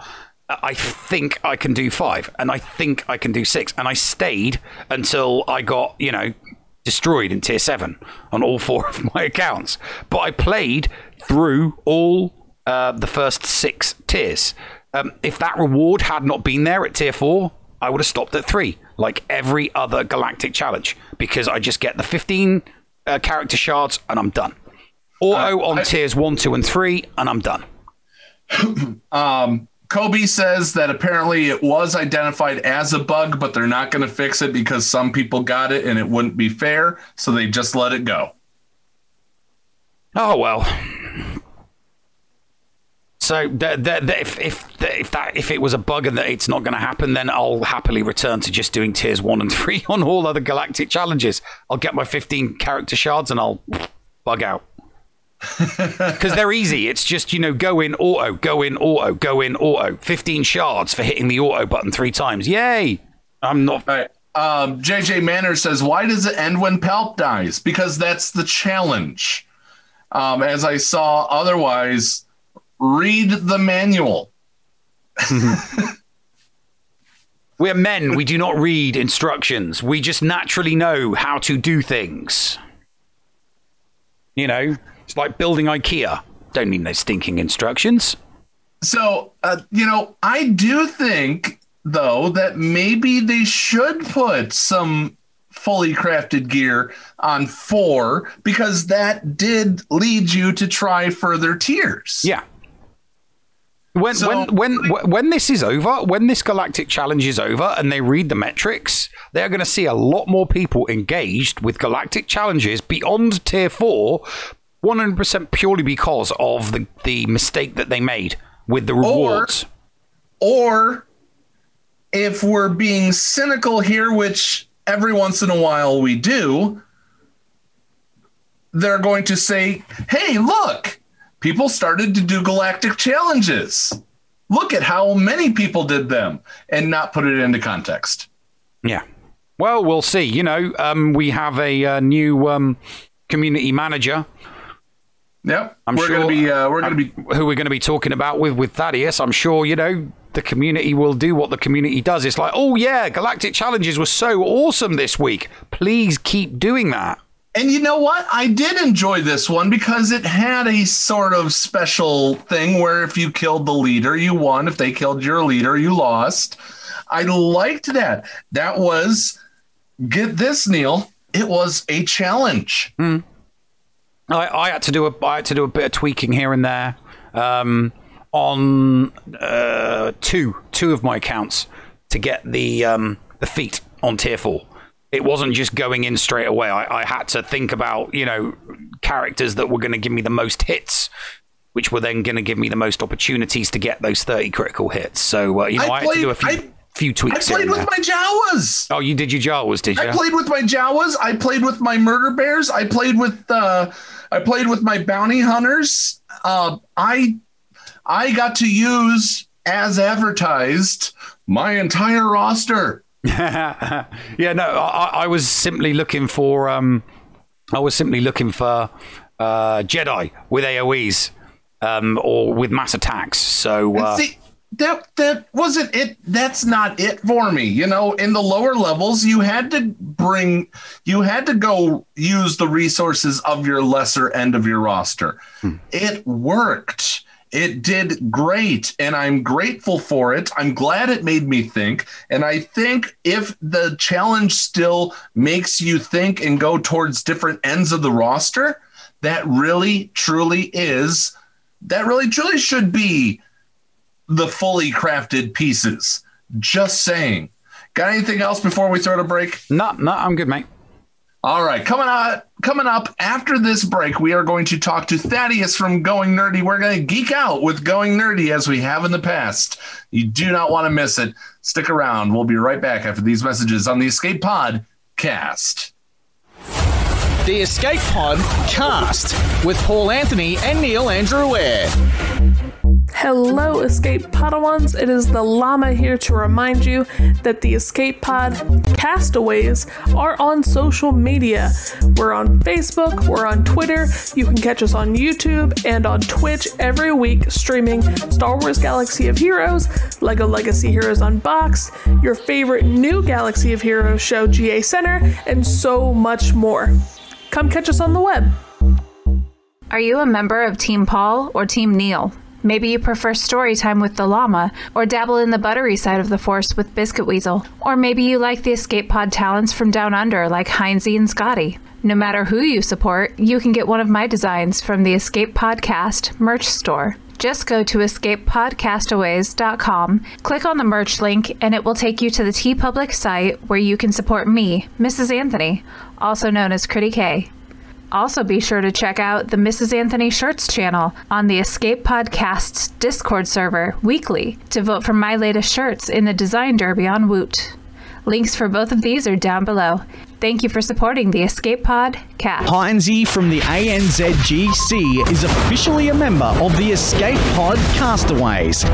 I think I can do five and I think I can do six. And I stayed until I got, you know, destroyed in tier seven on all four of my accounts. But I played through all uh, the first six tiers. Um, if that reward had not been there at tier four, I would have stopped at three, like every other galactic challenge, because I just get the 15 uh, character shards and I'm done. Auto on tiers one, two, and three, and I'm done. Um, Kobe says that apparently it was identified as a bug, but they're not going to fix it because some people got it and it wouldn't be fair. So they just let it go. Oh well. So th- th- th- if if if that if it was a bug and that it's not going to happen, then I'll happily return to just doing tiers one and three on all other galactic challenges. I'll get my 15 character shards and I'll bug out because they're easy. It's just you know go in auto, go in auto, go in auto. 15 shards for hitting the auto button three times. Yay! I'm not. All right. Um, JJ Manor says, "Why does it end when Palp dies? Because that's the challenge." Um, as I saw, otherwise, read the manual. We're men. We do not read instructions. We just naturally know how to do things. You know, it's like building IKEA. Don't need no stinking instructions. So, uh, you know, I do think though that maybe they should put some fully crafted gear on four because that did lead you to try further tiers. Yeah. When when when when this is over, when this galactic challenge is over, and they read the metrics, they're going to see a lot more people engaged with galactic challenges beyond tier four, one hundred percent purely because of the the mistake that they made with the rewards. Or if we're being cynical here, which every once in a while we do, they're going to say, hey, look, people started to do galactic challenges. Look at how many people did them and not put it into context. Yeah. Well, we'll see. You know, um, we have a uh, new um, community manager. Yep. I'm we're sure gonna be uh, we're gonna be who we're going to be talking about with with Thaddeus. I'm sure you know the community will do what the community does. It's like, oh yeah, galactic challenges were so awesome this week. Please keep doing that. And you know what? I did enjoy this one because it had a sort of special thing where if you killed the leader, you won. If they killed your leader, you lost. I liked that. That was get this, Neil. It was a challenge. I, I had to do a I had to do a bit of tweaking here and there um, on uh, two two of my accounts to get the um, the feat on tier four. It wasn't just going in straight away. I, I had to think about you know characters that were going to give me the most hits, which were then going to give me the most opportunities to get those thirty critical hits. So uh, you know I, I had to do a played- few few I tweaks. here played with there. my Jawas. Oh, you did your Jawas, did you? I played with my Jawas. I played with my murder bears. I played with uh, I played with my bounty hunters. Uh, I I got to use as advertised my entire roster. yeah, no, I, I was simply looking for um, I was simply looking for uh, Jedi with AOE's um, or with mass attacks. So uh, see, that that wasn't it. That's not it for me. You know, in the lower levels, you had to bring, you had to go use the resources of your lesser end of your roster. Hmm. It worked. It did great, and I'm grateful for it. I'm glad it made me think. And I think if the challenge still makes you think and go towards different ends of the roster, that really, truly is, that really, truly should be the fully crafted pieces. Just saying. Got anything else before we throw to break? No, no, I'm good, mate. All right, coming up, coming up after this break, we are going to talk to Thaddeus from Going Nerdy. We're going to geek out with Going Nerdy as we have in the past. You do not want to miss it. Stick around. We'll be right back after these messages on the Escape Pod cast. The Escape Pod cast with Paul Anthony and Neil Andrew Eyre. Hello, Escape Padawans. It is the Llama here to remind you that the Escape Pod castaways are on social media. We're on Facebook, we're on Twitter. You can catch us on YouTube and on Twitch every week, streaming Star Wars Galaxy of Heroes, Lego Legacy Heroes Unboxed, your favorite new Galaxy of Heroes show, GA Center, and so much more. Come catch us on the web. Are you a member of Team Paul or Team Neil? Maybe you prefer story time with the llama, or dabble in the buttery side of the force with Biscuit Weasel. Or maybe you like the escape pod talents from down under like Heinzie and Scotty. No matter who you support, you can get one of my designs from the Escape Podcast merch store. Just go to escapepodcastaways.com, click on the merch link, and it will take you to the TeePublic site where you can support me, Mrs. Anthony, also known as Critty K. Also, be sure to check out the Mrs. Anthony Shirts channel on the Escape Podcast's Discord server weekly to vote for my latest shirts in the Design Derby on Woot. Links for both of these are down below. Thank you for supporting the Escape Pod cast. Heinzie from the ANZGC is officially a member of the Escape Pod Castaways.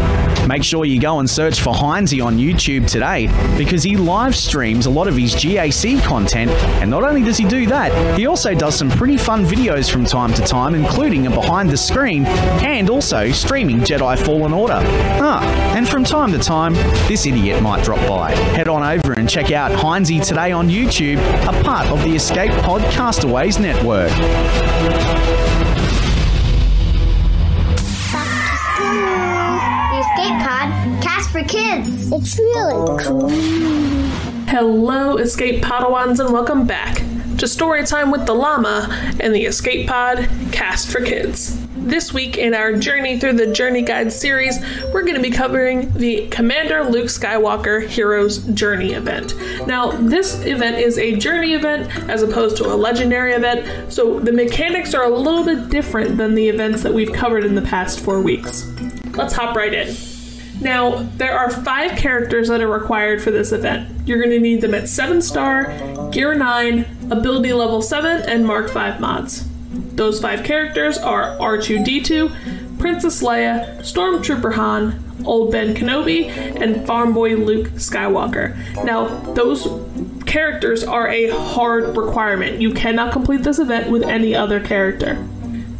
Make sure you go and search for Heinzie on YouTube today because he live streams a lot of his GAC content, and not only does he do that, he also does some pretty fun videos from time to time, including a behind the screen and also streaming Jedi Fallen Order. Ah, and from time to time, this idiot might drop by. Head on over and check out Heinzie today on YouTube, a part of the Escape Pod Castaways network. The Escape Pod cast for kids. It's really cool. Hello, Escape Padawans, and welcome back to Storytime with the Llama and the Escape Pod Cast for Kids. This week, in our Journey Through the Journey Guide series, we're going to be covering the Commander Luke Skywalker Heroes Journey event. Now, this event is a journey event as opposed to a legendary event, so the mechanics are a little bit different than the events that we've covered in the past four weeks. Let's hop right in. Now, there are five characters that are required for this event. You're going to need them at 7 star, Gear 9, Ability Level 7, and Mark 5 mods. Those five characters are R2D2, Princess Leia, Stormtrooper Han, Old Ben Kenobi, and Farm Boy Luke Skywalker. Now, those characters are a hard requirement. You cannot complete this event with any other character.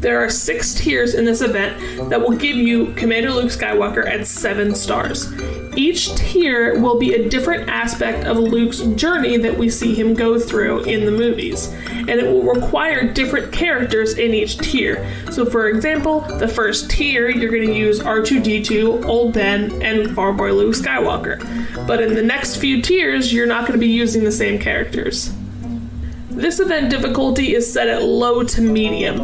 There are six tiers in this event that will give you Commander Luke Skywalker at seven stars. Each tier will be a different aspect of Luke's journey that we see him go through in the movies, and it will require different characters in each tier. So, for example, the first tier you're going to use R2D2, Old Ben, and Farmboy Luke Skywalker. But in the next few tiers, you're not going to be using the same characters. This event difficulty is set at low to medium.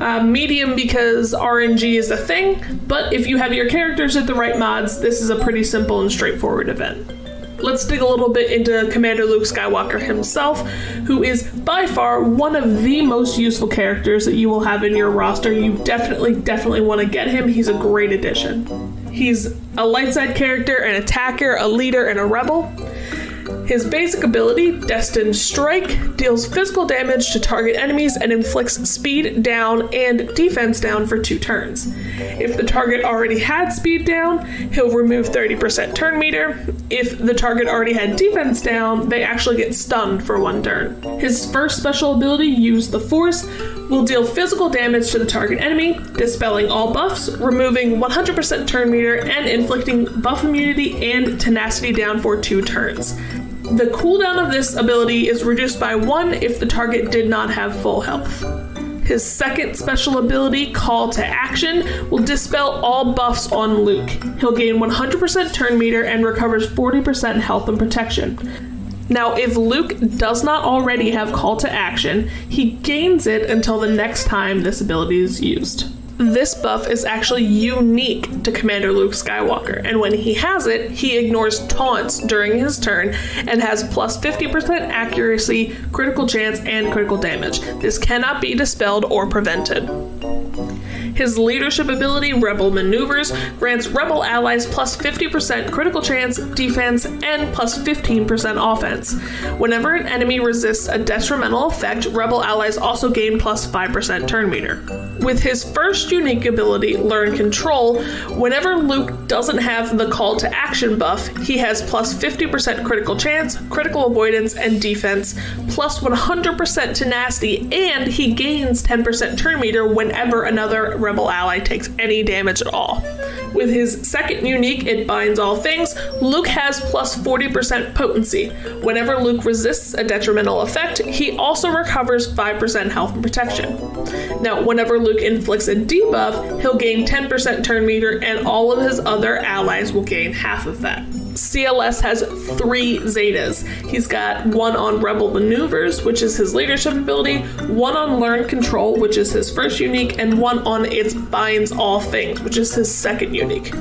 Uh, medium because RNG is a thing, but if you have your characters at the right mods, this is a pretty simple and straightforward event. Let's dig a little bit into Commander Luke Skywalker himself, who is by far one of the most useful characters that you will have in your roster. You definitely, definitely want to get him. He's a great addition. He's a light side character, an attacker, a leader, and a rebel. His basic ability, Destined Strike, deals physical damage to target enemies and inflicts speed down and defense down for two turns. If the target already had speed down, he'll remove 30% turn meter. If the target already had defense down, they actually get stunned for one turn. His first special ability, Use the Force, will deal physical damage to the target enemy, dispelling all buffs, removing 100% turn meter, and inflicting buff immunity and tenacity down for two turns. The cooldown of this ability is reduced by one if the target did not have full health. His second special ability, Call to Action, will dispel all buffs on Luke. He'll gain 100% turn meter and recovers 40% health and protection. Now, if Luke does not already have Call to Action, he gains it until the next time this ability is used. This buff is actually unique to Commander Luke Skywalker, and when he has it, he ignores taunts during his turn and has plus 50% accuracy, critical chance, and critical damage. This cannot be dispelled or prevented. His leadership ability, Rebel Maneuvers, grants Rebel allies plus 50% critical chance, defense, and plus 15% offense. Whenever an enemy resists a detrimental effect, Rebel allies also gain plus 5% turn meter. With his first unique ability, Learn Control, whenever Luke doesn't have the call to action buff, he has plus 50% critical chance, critical avoidance, and defense, plus 100% tenacity, and he gains 10% turn meter whenever another rebel ally takes any damage at all. With his second unique, It Binds All Things, Luke has plus 40% potency. Whenever Luke resists a detrimental effect, he also recovers 5% health and protection. Now, whenever Luke inflicts a debuff, he'll gain 10% turn meter, and all of his other allies will gain half of that. CLS has three Zetas. He's got one on Rebel Maneuvers, which is his leadership ability, one on Learn Control, which is his first unique, and one on It Binds All Things, which is his second unique.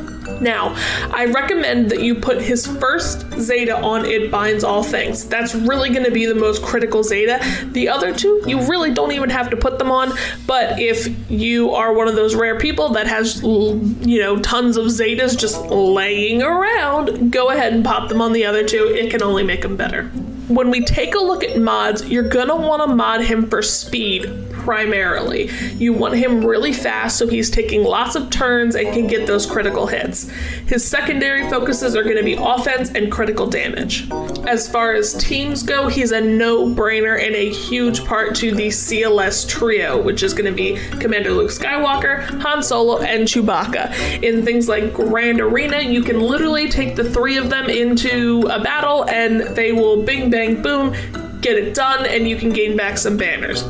Now, I recommend that you put his first Zeta on It Binds All Things. That's really going to be the most critical Zeta. The other two, you really don't even have to put them on, but if you are one of those rare people that has, you know, tons of Zetas just laying around, go ahead and pop them on the other two. It can only make them better. When we take a look at mods, you're going to want to mod him for speed primarily. You want him really fast so he's taking lots of turns and can get those critical hits. His secondary focuses are going to be offense and critical damage. As far as teams go, he's a no brainer and a huge part to the CLS trio, which is going to be Commander Luke Skywalker, Han Solo, and Chewbacca. In things like Grand Arena, you can literally take the three of them into a battle and they will bing bang boom get it done and you can gain back some banners.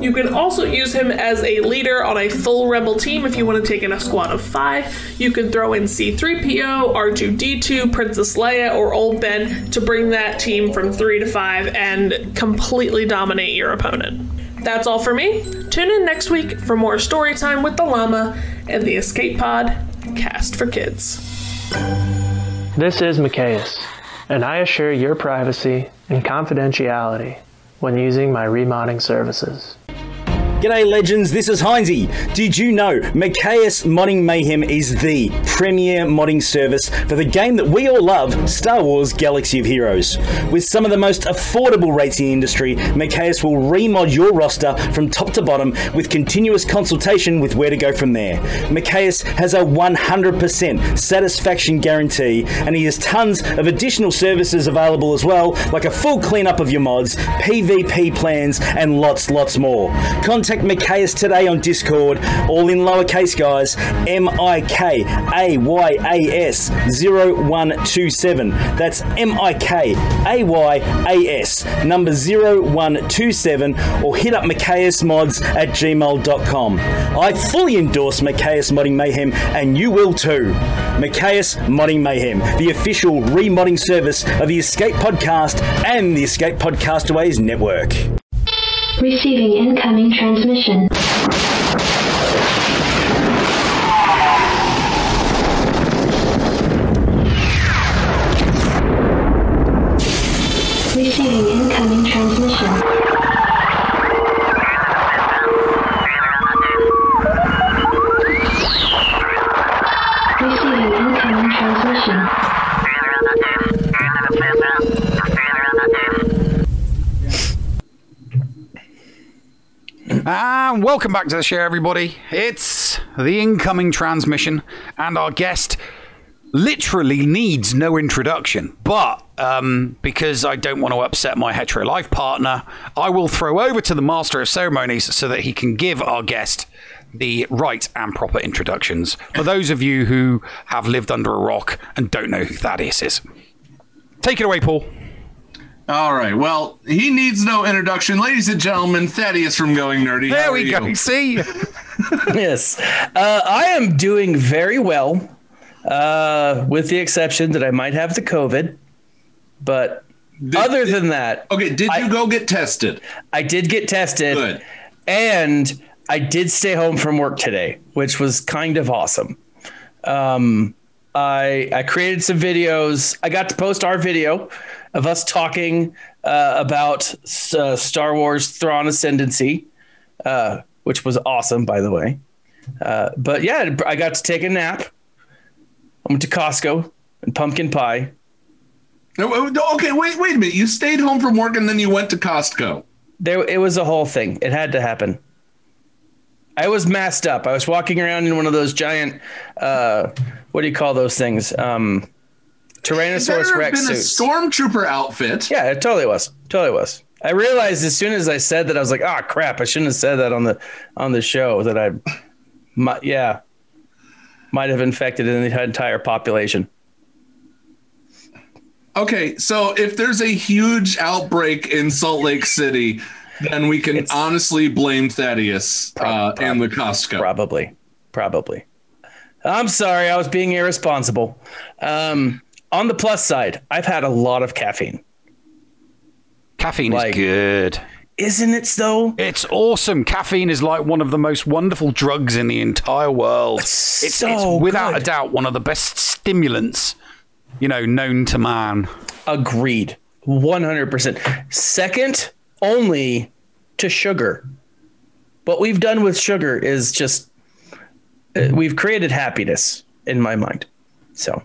You can also use him as a leader on a full rebel team if you want to take in a squad of five. You can throw in C3PO, R2D2, Princess Leia, or Old Ben to bring that team from three to five and completely dominate your opponent. That's all for me. Tune in next week for more story time with the llama and the Escape Pod cast for kids. This is Mikayas, and I assure your privacy and confidentiality when using my remodding services. G'day legends, this is Heinzie. Did you know Mikayas Modding Mayhem is the premier modding service for the game that we all love, Star Wars Galaxy of Heroes? With some of the most affordable rates in the industry, Mikayas will remod your roster from top to bottom with continuous consultation with where to go from there. Mikayas has a 100% satisfaction guarantee and he has tons of additional services available as well, like a full cleanup of your mods, PvP plans, and lots, lots more. Contact contact Mikayas today on Discord, all in lowercase, guys. M I K A Y A S 0127. That's M I K A Y A S number 0127, or hit up MikayasMods at gmail.com. I fully endorse Mikayas Modding Mayhem, and you will too. Mikayas Modding Mayhem, the official remodding service of the Escape Podcast and the Escape Podcastaways Network. Receiving incoming transmission. Welcome back to the show, everybody. It's the incoming transmission, and our guest literally needs no introduction. But um, because I don't want to upset my hetero life partner, I will throw over to the master of ceremonies so that he can give our guest the right and proper introductions. For those of you who have lived under a rock and don't know who Thaddeus is, take it away, Paul. All right. Well, he needs no introduction. Ladies and gentlemen, Thaddeus from Going Nerdy. There How we go. you? See, yes, uh, I am doing very well, uh, with the exception that I might have the COVID. But other than that, okay, did you go get tested? I did get tested. Good. And I did stay home from work today, which was kind of awesome. Um, I I created some videos. I got to post our video of us talking uh, about uh, Star Wars Thrawn Ascendancy, uh, which was awesome, by the way. Uh, but yeah, I got to take a nap. I went to Costco and pumpkin pie. No, Okay, wait, wait a minute. You stayed home from work and then you went to Costco. There, it was a whole thing. It had to happen. I was masked up. I was walking around in one of those giant, uh, what do you call those things? Um, Tyrannosaurus Rex been suits. a stormtrooper outfit. Yeah, it totally was. Totally was. I realized as soon as I said that, I was like, "Ah, crap! I shouldn't have said that on the on the show." That I, might, yeah, might have infected the entire population. Okay, so if there's a huge outbreak in Salt Lake City, then we can honestly blame Thaddeus uh, and the Costco. Probably, probably. I'm sorry, I was being irresponsible. Um, on the plus side, I've had a lot of caffeine. Caffeine is good. Isn't it though? It's awesome. Caffeine is like one of the most wonderful drugs in the entire world. It's, it's, so without good. a doubt one of the best stimulants, you know, known to man. Agreed. 100%. Second only to sugar. What we've done with sugar is just, uh, we've created happiness in my mind. So,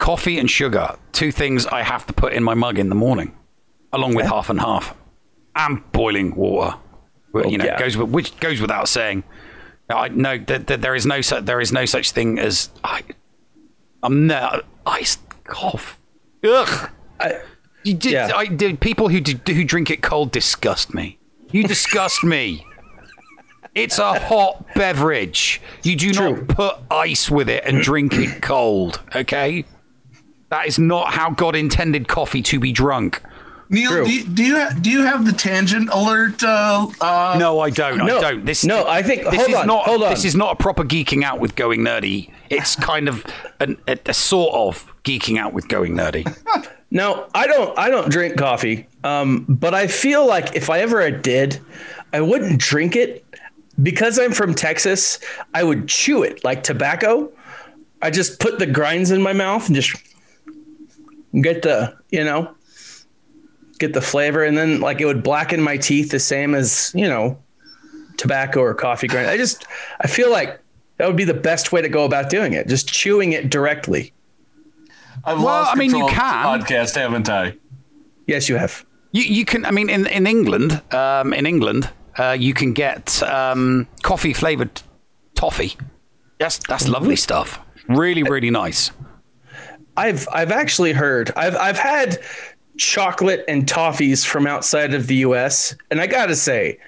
Coffee and sugar, two things I have to put in my mug in the morning, along with half and half, and boiling water. Well, you know, yeah. goes with, which goes without saying. I know that, that there is no su- there is no such thing as I. I'm no iced cough. Ugh. I, you did, yeah. I, the people who do, who drink it cold disgust me. You disgust me. It's a hot beverage. You do not put ice with it and drink it cold. Okay, that is not how God intended coffee to be drunk. Neil, do you, do you ha- do you have the tangent alert? Uh, uh, No, I don't. No, I don't. This no, I think- this hold is on, not. hold on. This is not a proper geeking out with going nerdy. It's kind of an, a, a sort of geeking out with going nerdy. now, I don't. I don't drink coffee. Um, but I feel like if I ever did, I wouldn't drink it because I'm from Texas. I would chew it like tobacco. I just put the grinds in my mouth and just get the you know get the flavor, and then like it would blacken my teeth the same as you know tobacco or coffee grind. I just I feel like that would be the best way to go about doing it. Just chewing it directly. I've Well, lost I mean, you can. this podcast, haven't I? Yes, you have. You you can. I mean, in in England, um, in England, uh, you can get um, coffee flavored toffee. Yes, that's lovely stuff. Really, really nice. I've I've actually heard I've I've had chocolate and toffees from outside of the US and I got to say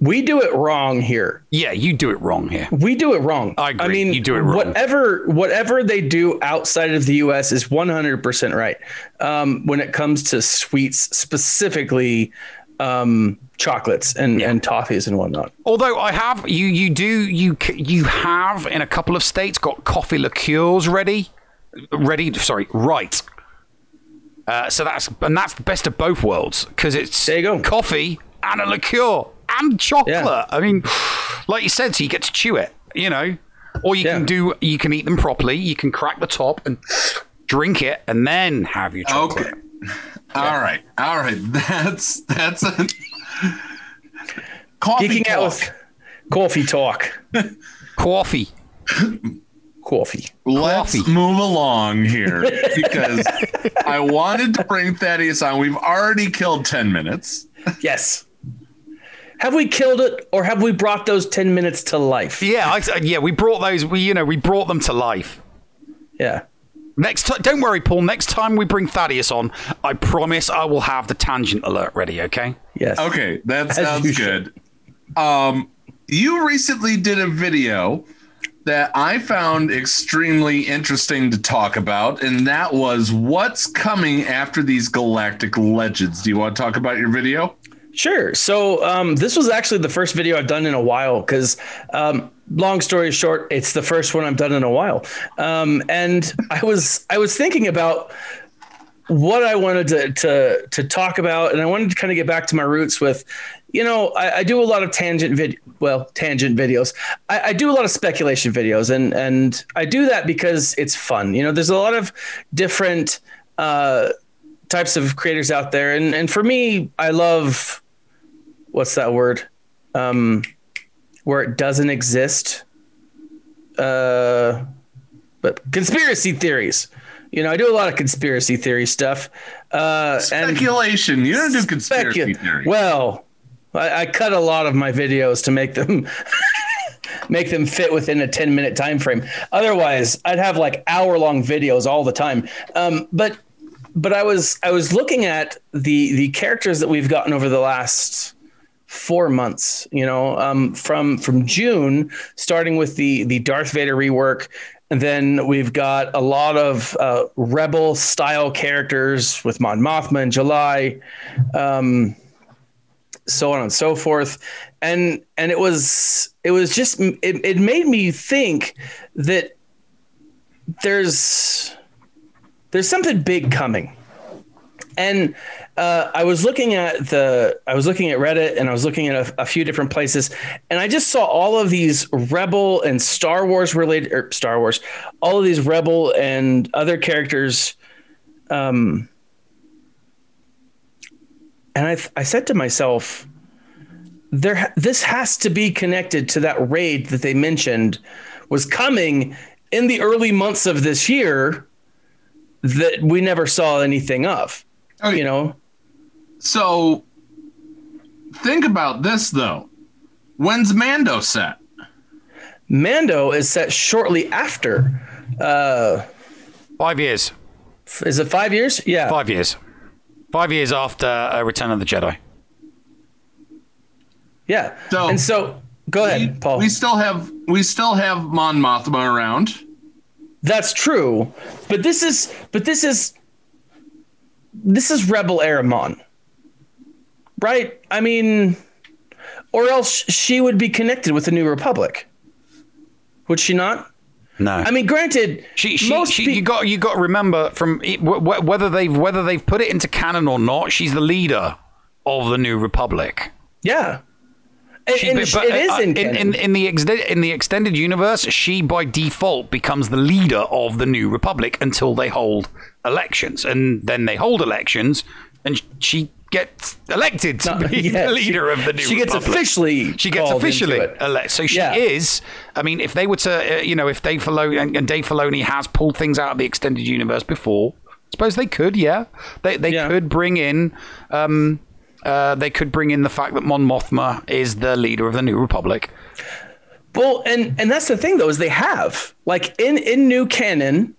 we do it wrong here. Yeah, you do it wrong here. We do it wrong. I agree. I mean, you do it wrong. Whatever, whatever they do outside of the U.S. is 100% right. Um, when it comes to sweets, specifically um, chocolates and, and toffees and whatnot. Although I have, you you do you you have in a couple of states got coffee liqueurs ready, ready. Sorry, right. Uh, so that's and that's the best of both worlds because it's there you go. coffee and a liqueur and chocolate. I mean, like you said, so you get to chew it, you know, or you can do you can eat them properly. You can crack the top and drink it, and then have your chocolate. Okay. All right. All right. That's that's a coffee Geeking out talk. with coffee talk. coffee. Coffee. Let's move along here because I wanted to bring Thaddeus on. We've already killed 10 minutes. Yes. Have we killed it, or have we brought those ten minutes to life? Yeah, I, yeah, we brought those. We you know we brought them to life. Yeah. Next time, don't worry, Paul. Next time we bring Thaddeus on, I promise I will have the tangent alert ready. Okay. Yes. Okay, that As sounds you good. Um, you recently did a video that I found extremely interesting to talk about, and that was what's coming after these galactic legends. Do you want to talk about your video? Sure. So um, this was actually the first video I've done in a while because, um, long story short, it's the first one I've done in a while. Um, and I was I was thinking about what I wanted to to to talk about, and I wanted to kind of get back to my roots with, you know, I, I do a lot of tangent vid, well, tangent videos. I, I do a lot of speculation videos, and and I do that because it's fun. You know, there's a lot of different. Uh, types of creators out there and and for me i love what's that word um where it doesn't exist uh but conspiracy theories you know i do a lot of conspiracy theory stuff uh Speculation. You don't do conspiracy theory. well I, I cut a lot of my videos to make them make them fit within a 10 minute time frame otherwise i'd have like hour long videos all the time um but but I was I was looking at the the characters that we've gotten over the last four months. You know, um, from from June, starting with the the Darth Vader rework, and then we've got a lot of uh, rebel style characters with Mon Mothma in July. Um, so on and so forth. And and it was it was just it, it made me think that there's there's something big coming. And uh, i was looking at the i was looking at reddit and i was looking at a, a few different places and i just saw all of these rebel and star wars related or star wars all of these rebel and other characters um and i i said to myself there this has to be connected to that raid that they mentioned was coming in the early months of this year that we never saw anything of. You know, So think about this though. When's Mando set? Mando is set shortly after. Uh, five years. Is it five years? Yeah, five years. Five years after uh, Return of the Jedi. Yeah. and so go ahead, Paul. We still have we still have Mon Mothma around. That's true, but this is but this is this is Rebel era Mon, right? I mean, or else she would be connected with the New Republic, would she not? No. I mean, granted, she, she, she you got you got to remember from it, wh- wh- whether they've whether they've put it into canon or not. She's the leader of the New Republic. Yeah. She- and but- but, it is uh, in, in, in, in the ex- in the extended universe. She by default becomes the leader of the New Republic until they hold elections, and then they hold elections, and she gets elected to No, be yeah, the leader she- of the New she gets Republic. officially she gets officially elected. So she Yeah. is. I mean, if they were to, uh, you know, if Dave Filoni and, and Dave Filoni has pulled things out of the extended universe before, I suppose they could. Yeah, they they could bring in. Um, uh, they could bring in the fact that Mon Mothma is the leader of the New Republic. Well, and and that's the thing though is they have like in in new canon,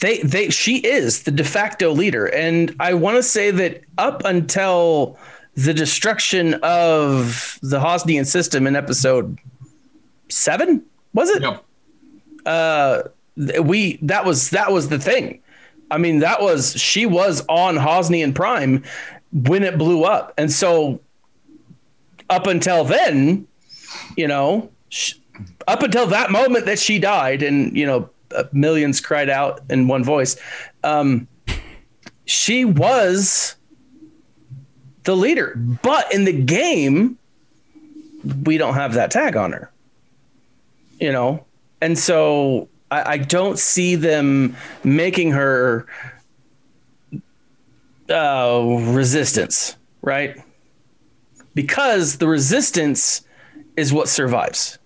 they they she is the de facto leader, and I want to say that up until the destruction of the Hosnian system in episode seven. Was it? Uh, we that was that was the thing. I mean, that was she was on Hosnian Prime when it blew up, and so up until then, you know, sh- up until that moment that she died, and you know, millions cried out in one voice. Um, she was the leader, but in the game, we don't have that tag on her. You know, and so I, I don't see them making her uh, resistance, right? Because the resistance is what survives,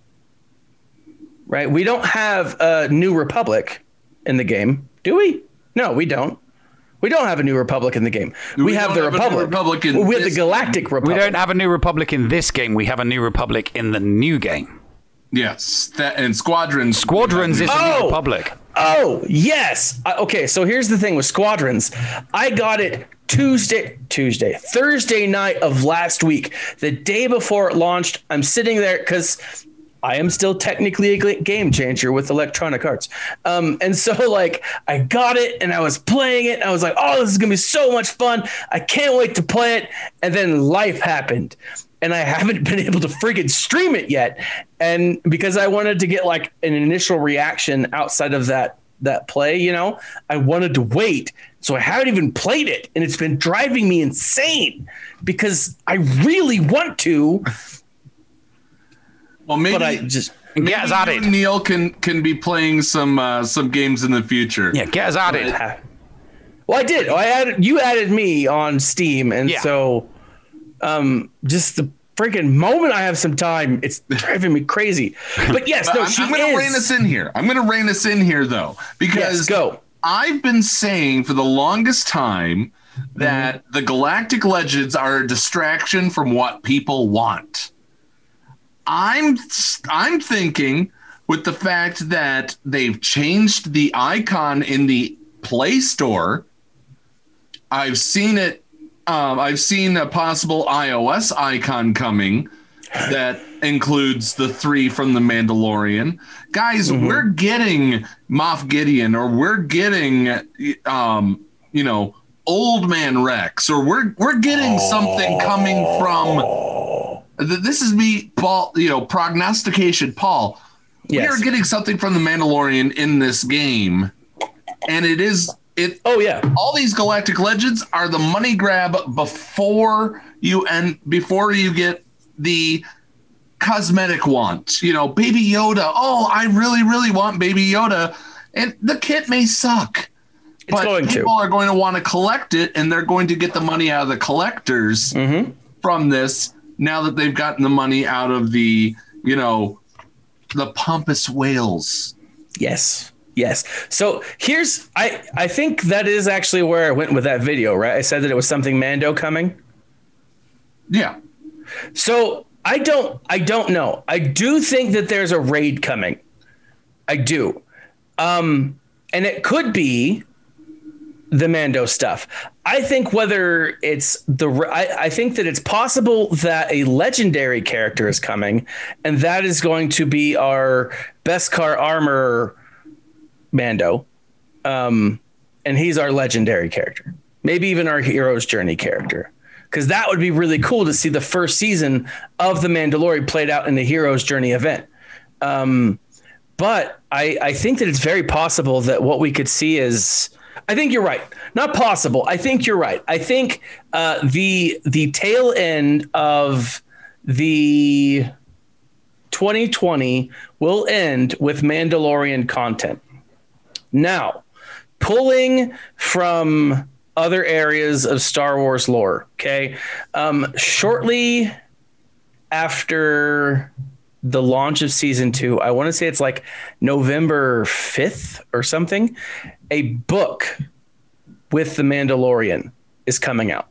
right? We don't have a New Republic in the game, do we? No, we don't. We don't have a New Republic in the game. We, We have don't the have a New Republic. Republic in we have the this Galactic We Republic. don't have a new republic in this game. We have a new republic in the new game. Yes, that and Squadrons. Squadrons is a new Oh! republic. Oh, yes. Uh, okay, so here's the thing with Squadrons. I got it Tuesday, Tuesday, Thursday night of last week, the day before it launched. I'm sitting there because I am still technically a game changer with Electronic Arts. Um, and so, like, I got it and I was playing it. I was like, oh, this is going to be so much fun. I can't wait to play it. And then life happened. And I haven't been able to freaking stream it yet. And because I wanted to get like an initial reaction outside of that that play, you know, I wanted to wait. So I haven't even played it. And it's been driving me insane because I really want to. Well, maybe but I just maybe Get us you added. and Neil can can be playing some uh, some games in the future. Yeah, get us added. Well, I did. I added you added me on Steam, and Yeah. so um, just the freaking moment I have some time, it's driving me crazy. But yes, But no, I'm, she I'm going is. to rein us in here. I'm going to rein us in here though, because Yes, go. I've been saying for the longest time Mm-hmm. that the Galactic Legends are a distraction from what people want. I'm I'm thinking with the fact that they've changed the icon in the Play Store. I've seen it. Um, I've seen a possible iOS icon coming that includes the three from the Mandalorian. Guys, we're getting Moff Gideon, or we're getting, um, you know, Old Man Rex, or we're we're getting something coming from. Th- This is me, Paul. You know, prognostication, Paul. We are getting something from the Mandalorian in this game, and it is it. Oh yeah, all these Galactic Legends are the money grab before you and before you get the cosmetic want. You know, Baby Yoda. Oh, I really, really want Baby Yoda, and the kit may suck. but going to. people are going to want to collect it, and they're going to get the money out of the collectors Mm-hmm. from this. Now that they've gotten the money out of the, you know, the pompous whales. Yes. Yes. So here's I I think that is actually where I went with that video, right? I said that it was something Mando coming. Yeah. So I don't I don't know. I do think that there's a raid coming. I do. Um and it could be the Mando stuff. I think whether it's the I, I think that it's possible that a legendary character is coming, and that is going to be our Beskar armor Mando, um, and he's our legendary character. Maybe even our hero's journey character, because that would be really cool to see the first season of the Mandalorian played out in the hero's journey event. Um, but I, I think that it's very possible that what we could see is I think you're right. Not possible. I think you're right. I think uh, the the tail end of the 2020 will end with Mandalorian content. Now, pulling from other areas of Star Wars lore, okay? Um, shortly after the launch of season two, I want to say it's like November 5th or something, a book with the Mandalorian is coming out.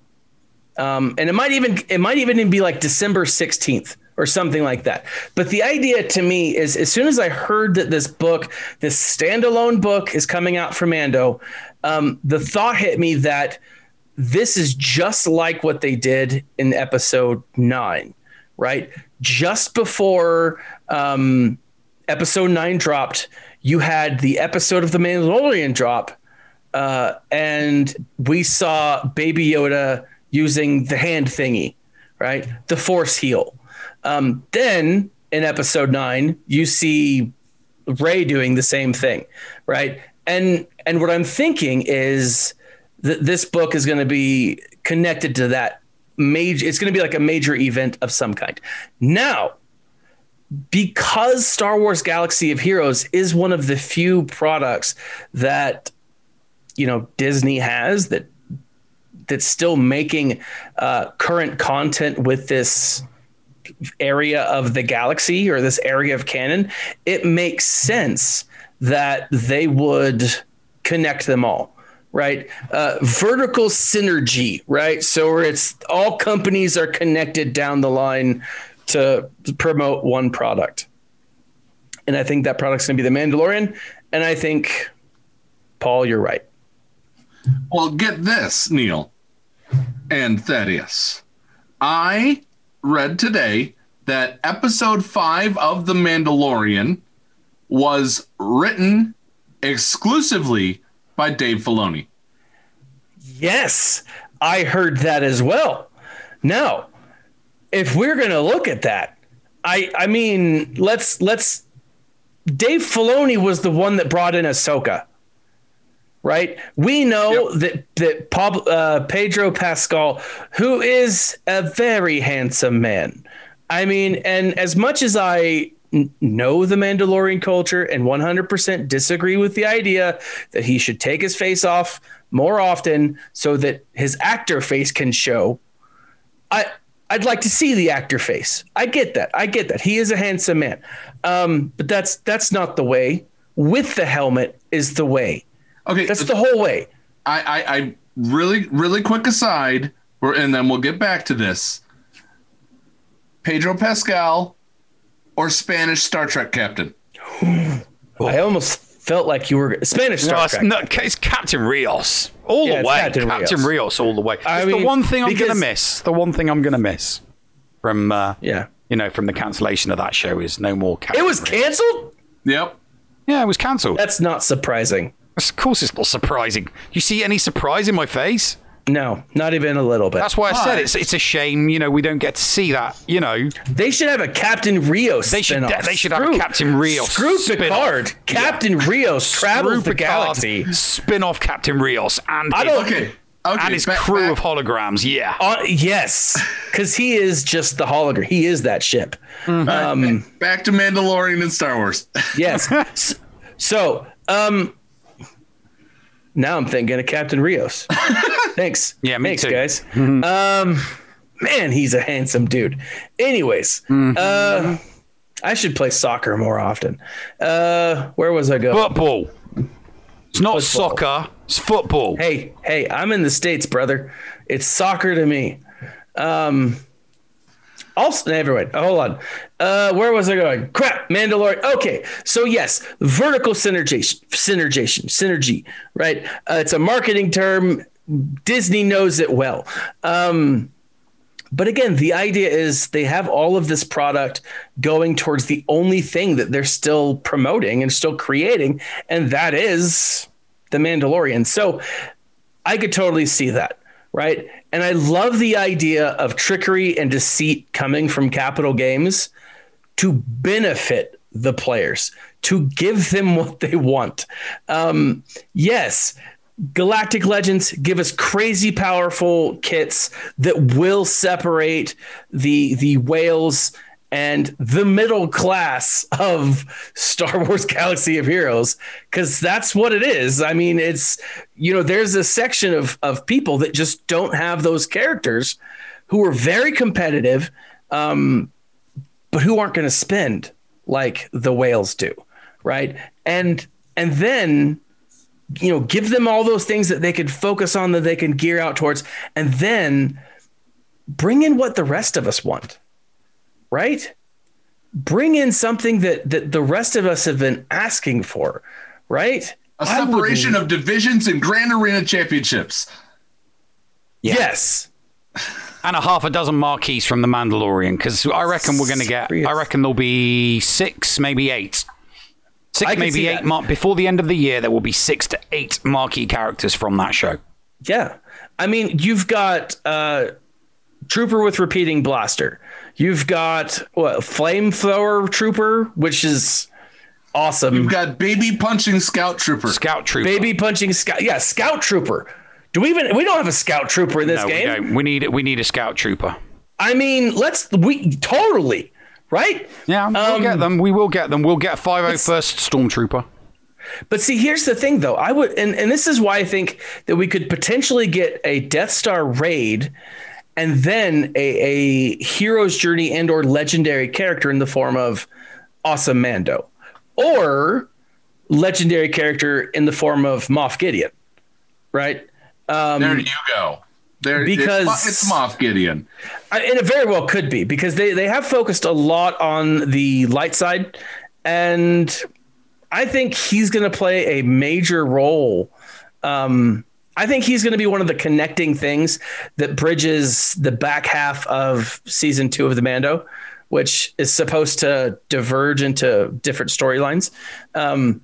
Um, and it might even it might even be like December 16th or something like that. But the idea to me is as soon as I heard that this book, this standalone book is coming out for Mando, um, the thought hit me that this is just like what they did in episode nine, right? Just before um, episode nine dropped, you had the episode of The Mandalorian drop, uh, and we saw Baby Yoda using the hand thingy, right? The Force heal. Um, then in episode nine, you see Rey doing the same thing, right? And and what I'm thinking is that this book is going to be connected to that major. It's going to be like a major event of some kind. Now, because Star Wars Galaxy of Heroes is one of the few products that you know Disney has that that's still making uh, current content with this area of the galaxy or this area of canon, it makes sense that they would connect them all right? Uh, vertical synergy, right? So it's all companies are connected down the line to promote one product. And I think that product's going to be The Mandalorian. And I think, Paul, you're right. Well, get this, Neil and Thaddeus. I read today that episode five of The Mandalorian was written exclusively by Dave Filoni. Yes, I heard that as well. Now, if we're going to look at that, I I mean, let's let's Dave Filoni was the one that brought in Ahsoka. Right? We know that that Pablo, uh, Pedro Pascal, who is a very handsome man. I mean, and as much as I know the Mandalorian culture and 100% disagree with the idea that he should take his face off more often so that his actor face can show. I I'd like to see the actor face. I get that. I get that. He is a handsome man. Um, but that's that's not the way. With the helmet is the way. Okay, that's the whole way. I, I, I really, really quick aside, and then we'll get back to this. Pedro Pascal or Spanish Star Trek captain? I almost felt like you were Spanish Star No, it's, Trek. no, it's Captain Rios. All Yeah, the it's way. Captain Captain, Rios. Rios. all the way. I it's mean, the one thing I'm going to miss. The one thing I'm going to miss from uh, yeah, you know, from the cancellation of that show is no more. Captain It was canceled? Yep. Yeah, it was cancelled. That's not surprising. Of course, it's not surprising. You see any surprise in my face? No, not even a little bit. That's why I said it's it's a shame. You know, we don't get to see that. You know, they should have a Captain Rios. They should. spin-off. They should have a Captain Rios. Screw spin-off. Picard. Captain Rios travels Screw the Picard, galaxy. Spin off Captain Rios and I his, don't- Okay, okay, and his back- crew of holograms. Yeah. Uh, yes, because he is just the hologram. He is that ship. Um, back to Mandalorian and Star Wars. yes. So, um, now I'm thinking of Captain Rios. Thanks. Yeah, me Thanks, too. guys. Um, man, he's a handsome dude. Anyways, uh, I should play soccer more often. Uh, where was I going? Football. It's not soccer. It's football. Hey, hey, I'm in the states, brother. It's soccer to me. Um, also, everyone, hold on. Uh, where was I going? Crap, Mandalorian. Okay, so yes, vertical synergy, synergation, synergy, right? Uh, it's a marketing term. Disney knows it well. Um, but again, the idea is they have all of this product going towards the only thing that they're still promoting and still creating, and that is the Mandalorian. So I could totally see that, right? And I love the idea of trickery and deceit coming from Capital Games to benefit the players, to give them what they want. Um, yes, Galactic Legends give us crazy powerful kits that will separate the the whales and the middle class of Star Wars Galaxy of Heroes cuz that's what it is. I mean, it's you know, there's a section of of people that just don't have those characters who are very competitive um but who aren't going to spend like the whales do, right? And and then you know, give them all those things that they could focus on that they can gear out towards, and then bring in what the rest of us want, right? Bring in something that that the rest of us have been asking for, right? a separation of divisions and Grand Arena championships. Yes. And a half a dozen marquees from The Mandalorian, because I reckon we're going to get, I reckon there'll be six, maybe eight. Six, maybe eight. that. Mar- before the end of the year, there will be six to eight marquee characters from that show. Yeah. I mean, you've got uh Trooper with repeating blaster. You've got what flamethrower trooper, which is awesome. You've got baby punching scout trooper. Scout trooper. Baby punching scout. Yeah, scout trooper. Do we even we don't have a scout trooper in this no, game? We, we need we need a scout trooper. I mean, let's we totally right. Yeah, we'll Um, get them. We will get them. We'll get a 501st Stormtrooper. But see, here's the thing, though. I would, and, and this is why I think that we could potentially get a Death Star raid, and then a, a hero's journey and or legendary character in the form of Awesome Mando, or legendary character in the form of Moff Gideon, right? Um, there you go. There, because it's, it's Moff Gideon. I- and it very well could be because they they have focused a lot on the light side, and I think he's going to play a major role. Um, I think he's going to be one of the connecting things that bridges the back half of season two of the Mando, which is supposed to diverge into different storylines. Um,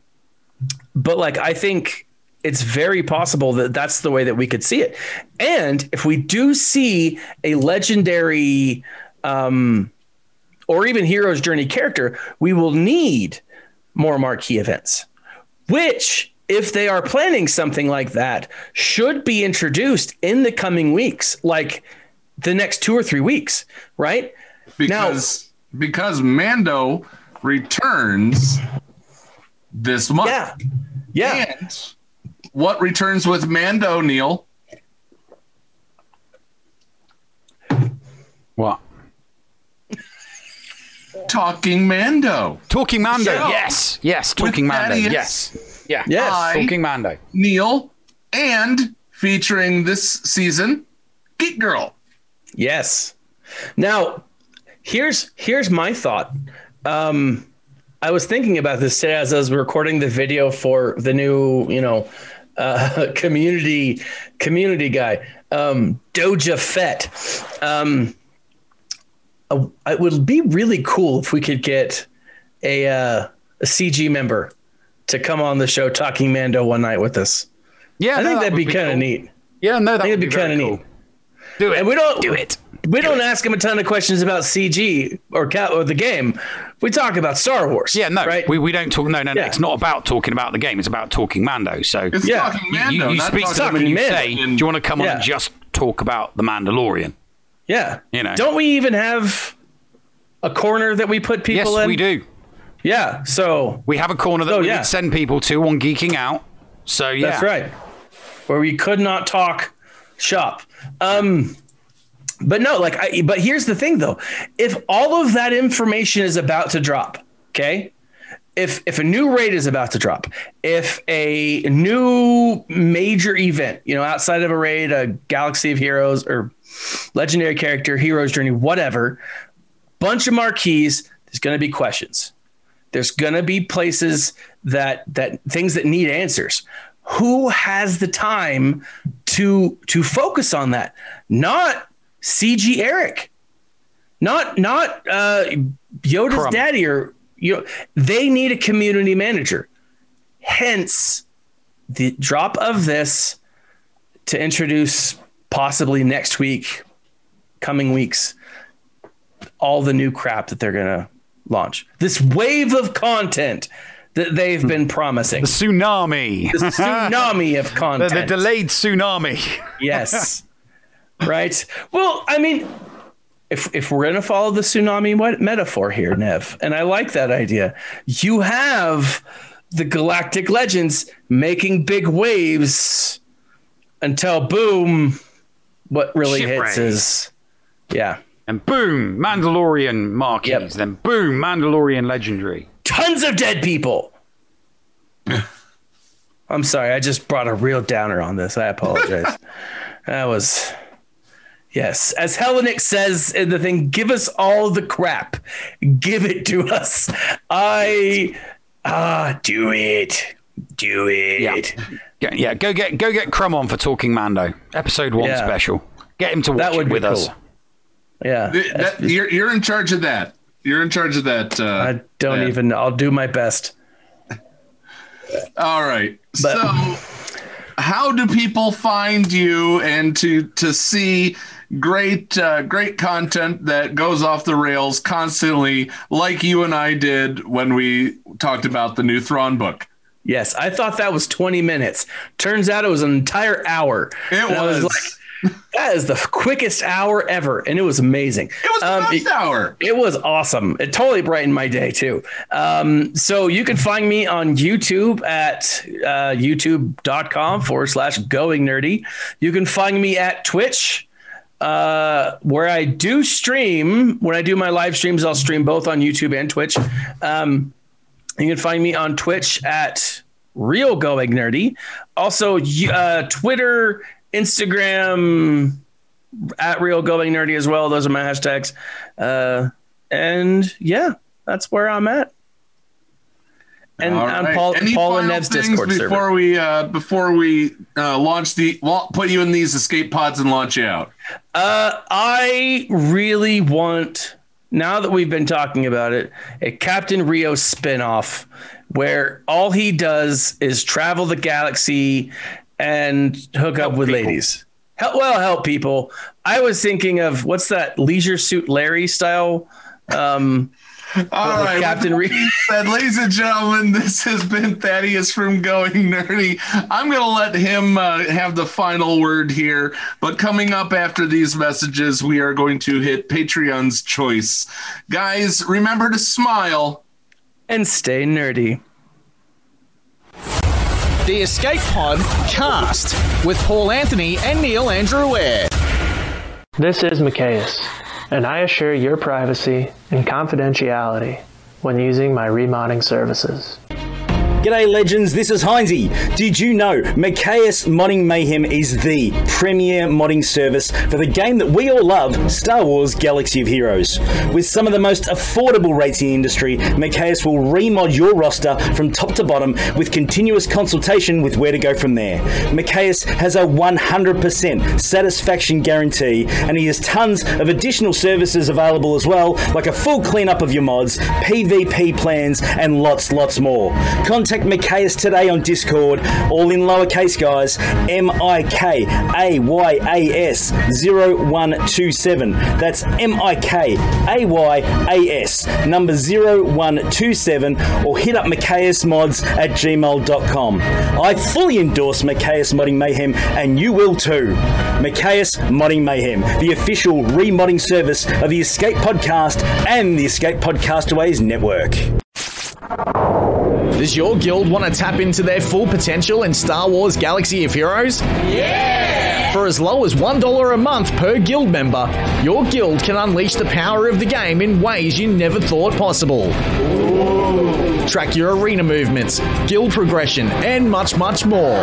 but like, I think it's very possible that that's the way that we could see it. And if we do see a legendary, um, or even hero's journey character, we will need more marquee events, which, if they are planning something like that, should be introduced in the coming weeks, like the next two or three weeks, right? Because because Mando returns this month. Yeah. Yeah. And what returns with Mando, Neil? What? Talking Mando. Talking Mando. Show. Yes. Yes. With Talking Mando. Thaddeus. Yes. Yeah. Yes. I, Talking Mando. Neil, and featuring this season, Geek Girl. Yes. Now, here's here's my thought. Um, I was thinking about this today as I was recording the video for the new, you know, uh, community community guy, um, Doja Fett. Um, it would be really cool if we could get a, uh, a CG member to come on the show talking Mando one night with us. Yeah, I no, think that that'd would be, be kind of cool. neat. Yeah, no, that I think would it'd be be kind of very neat. Cool. Do it. And we don't do it. We don't ask him a ton of questions about CG or, ca- or the game. We talk about Star Wars. Yeah, no, right? we, we don't talk. No, no, no. Yeah. It's not about talking about the game. It's about talking Mando. So It's Yeah. talking you, Mando, you not speak to talking them and you Mando. say, "Do you want to come on and just talk about the Mandalorian?" yeah. You know. Don't we even have a corner that we put Yes, people in? we do. Yeah. So We have a corner that Oh, we yeah. send people to on Geeking Out. So yeah, that's right. Where we could not talk shop. Um, but no, like, I, but here's the thing though. If all of that information is about to drop, okay, if if a new raid is about to drop, if a new major event, you know, outside of a raid, a Galaxy of Heroes or legendary character, Heroes Journey, whatever, bunch of marquees, there's going to be questions. There's going to be places that that things that need answers. Who has the time to to focus on that? Not CG Eric. Not not uh, Yoda's Crumb. daddy or you know, they need a community manager. Hence the drop of this to introduce possibly next week, coming weeks, all the new crap that they're gonna launch. This wave of content that they've been promising. the tsunami, The tsunami of content. the delayed tsunami. Yes. right. Well, I mean, if if we're gonna follow the tsunami metaphor here, Nev, and I like that idea, you have the galactic legends making big waves until boom, what really Shipwreck. hits is yeah. And boom, Mandalorian marquees. Yep. Then boom, Mandalorian legendary. Tons of dead people. I'm sorry, I just brought a real downer on this. I apologize. that was Yes, as Hellenic says in the thing, give us all the crap. Give it to us. I ah, do it. Do it. Yeah. Yeah, yeah, go get go get Crumb on for talking Mando. Episode one Yeah. special. Get him to watch That would it be with us. cool. Yeah. Th- that- you're you're in charge of that. You're in charge of that. Uh, I don't even. I'll do my best. All right. But- so, how do people find you and to to see great uh, great content that goes off the rails constantly, like you and I did when we talked about the new Thrawn book? Yes, I thought that was 20 minutes. Turns out it was an entire hour. It I was. like, that is the quickest hour ever, and it was amazing. It was the best it, hour. It was awesome. It totally brightened my day too. Um, so you can find me on YouTube at uh, youtube.com forward slash going nerdy. You can find me at Twitch uh, where I do stream. When I do my live streams, I'll stream both on YouTube and Twitch. Um, you can find me on Twitch at Real Going Nerdy. Also, uh, Twitter, Instagram, at Real Going Nerdy as well. Those are my hashtags. Uh, and yeah, that's where I'm at. And All on right. Paul, Any Paul and Nev's Discord before server. we uh, before we uh, launch the well, put you in these escape pods and launch you out. Uh, I really want now that we've been talking about it, a Captain Rio spinoff where all he does is travel the galaxy and hook up with ladies. Help, well, help people. I was thinking of what's that Leisure Suit Larry style. Um, All with Captain being said, ladies and gentlemen, this has been Thaddeus from Going Nerdy. I'm going to let him uh, have the final word here. But coming up after these messages, we are going to hit Patreon's choice. Guys, remember to smile and stay nerdy. The Escape Pod cast with Paul Anthony and Neil Andrew Eyre. This is Mikayas, and I assure your privacy and confidentiality when using my remodding services. G'day, legends. This is Heinzie. Did you know Mikayas Modding Mayhem is the premier modding service for the game that we all love, Star Wars Galaxy of Heroes? With some of the most affordable rates in the industry, Mikayas will remod your roster from top to bottom with continuous consultation with where to go from there. Mikayas has a 100% satisfaction guarantee, and he has tons of additional services available as well, like a full cleanup of your mods, PvP plans, and lots, lots more. Contact Mikayas today on Discord, all in lowercase, guys. M I K A Y A S 0127. That's M I K A Y A S number 0127, or hit up Mods at gmail.com. I fully endorse Mikayas Modding Mayhem, and you will too. Mikayas Modding Mayhem, the official remodding service of the Escape Podcast and the Escape Podcastaways Network. Does your guild want to tap into their full potential in Star Wars Galaxy of Heroes? Yeah! For as low as $1 a month per guild member, your guild can unleash the power of the game in ways you never thought possible. Track your arena movements, guild progression, and much, much more.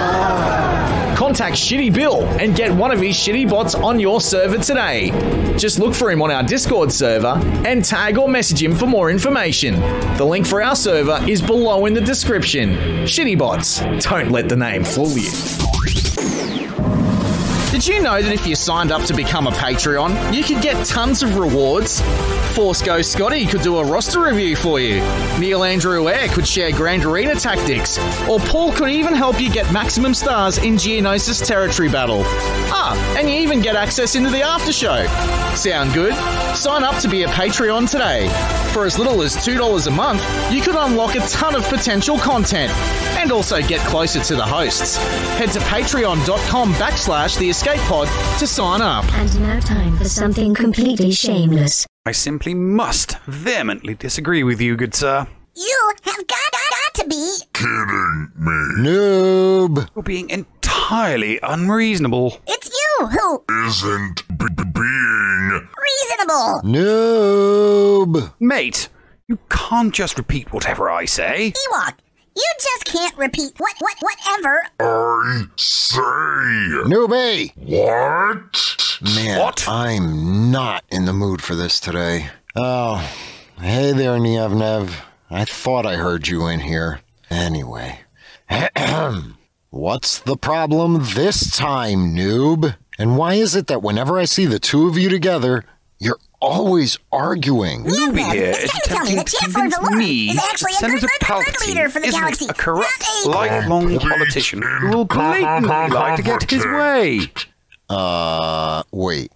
Contact Shitty Bill and get one of his shitty bots on your server today. Just look for him on our Discord server and tag or message him for more information. The link for our server is below in the description. Shitty bots, don't let the name fool you. Did you know that if you signed up to become a Patreon, you could get tons of rewards? Force Ghost Scotty could do a roster review for you. Neil Andrew Eyre could share Grand Arena tactics. Or Paul could even help you get maximum stars in Geonosis Territory Battle. Ah, and you even get access into the after show. Sound good? Sign up to be a Patreon today. For as little as $2 a month, you could unlock a ton of potential content and also get closer to the hosts. Head to patreon.com backslash the escape pod to sign up. And now time for something completely shameless. I simply must vehemently disagree with you, good sir. You have got, got to be Kidding me. Noob. You're being entirely unreasonable. It's you who Isn't being. reasonable. Noob. Mate, you can't just repeat whatever I say. Ewok, you just can't repeat what what whatever. I say. Newbie! What? Man, I'm not in the mood for this today. Oh, hey there, Nev. I thought I heard you in here. Anyway. What's the problem this time, noob? And why is it that whenever I see the two of you together, you're always arguing? Newbie here is It's tell me attempting that to Chancellor convince me is that actually a Senator Palpatine the isn't galaxy. a corrupt, Not a- lifelong politician who will blatantly like to get his way. Uh, wait.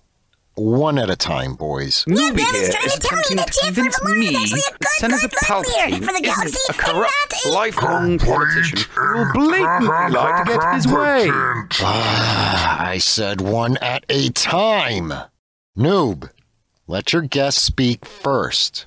One at a time, boys. Newbie Bev here is trying to tell me attempting that to Chancellor convince me that Senator good, good leader Palpatine the galaxy isn't a corrupt, lifelong politician who will blatantly like to get his way. Ah, I said one at a time. Noob, let your guest speak first.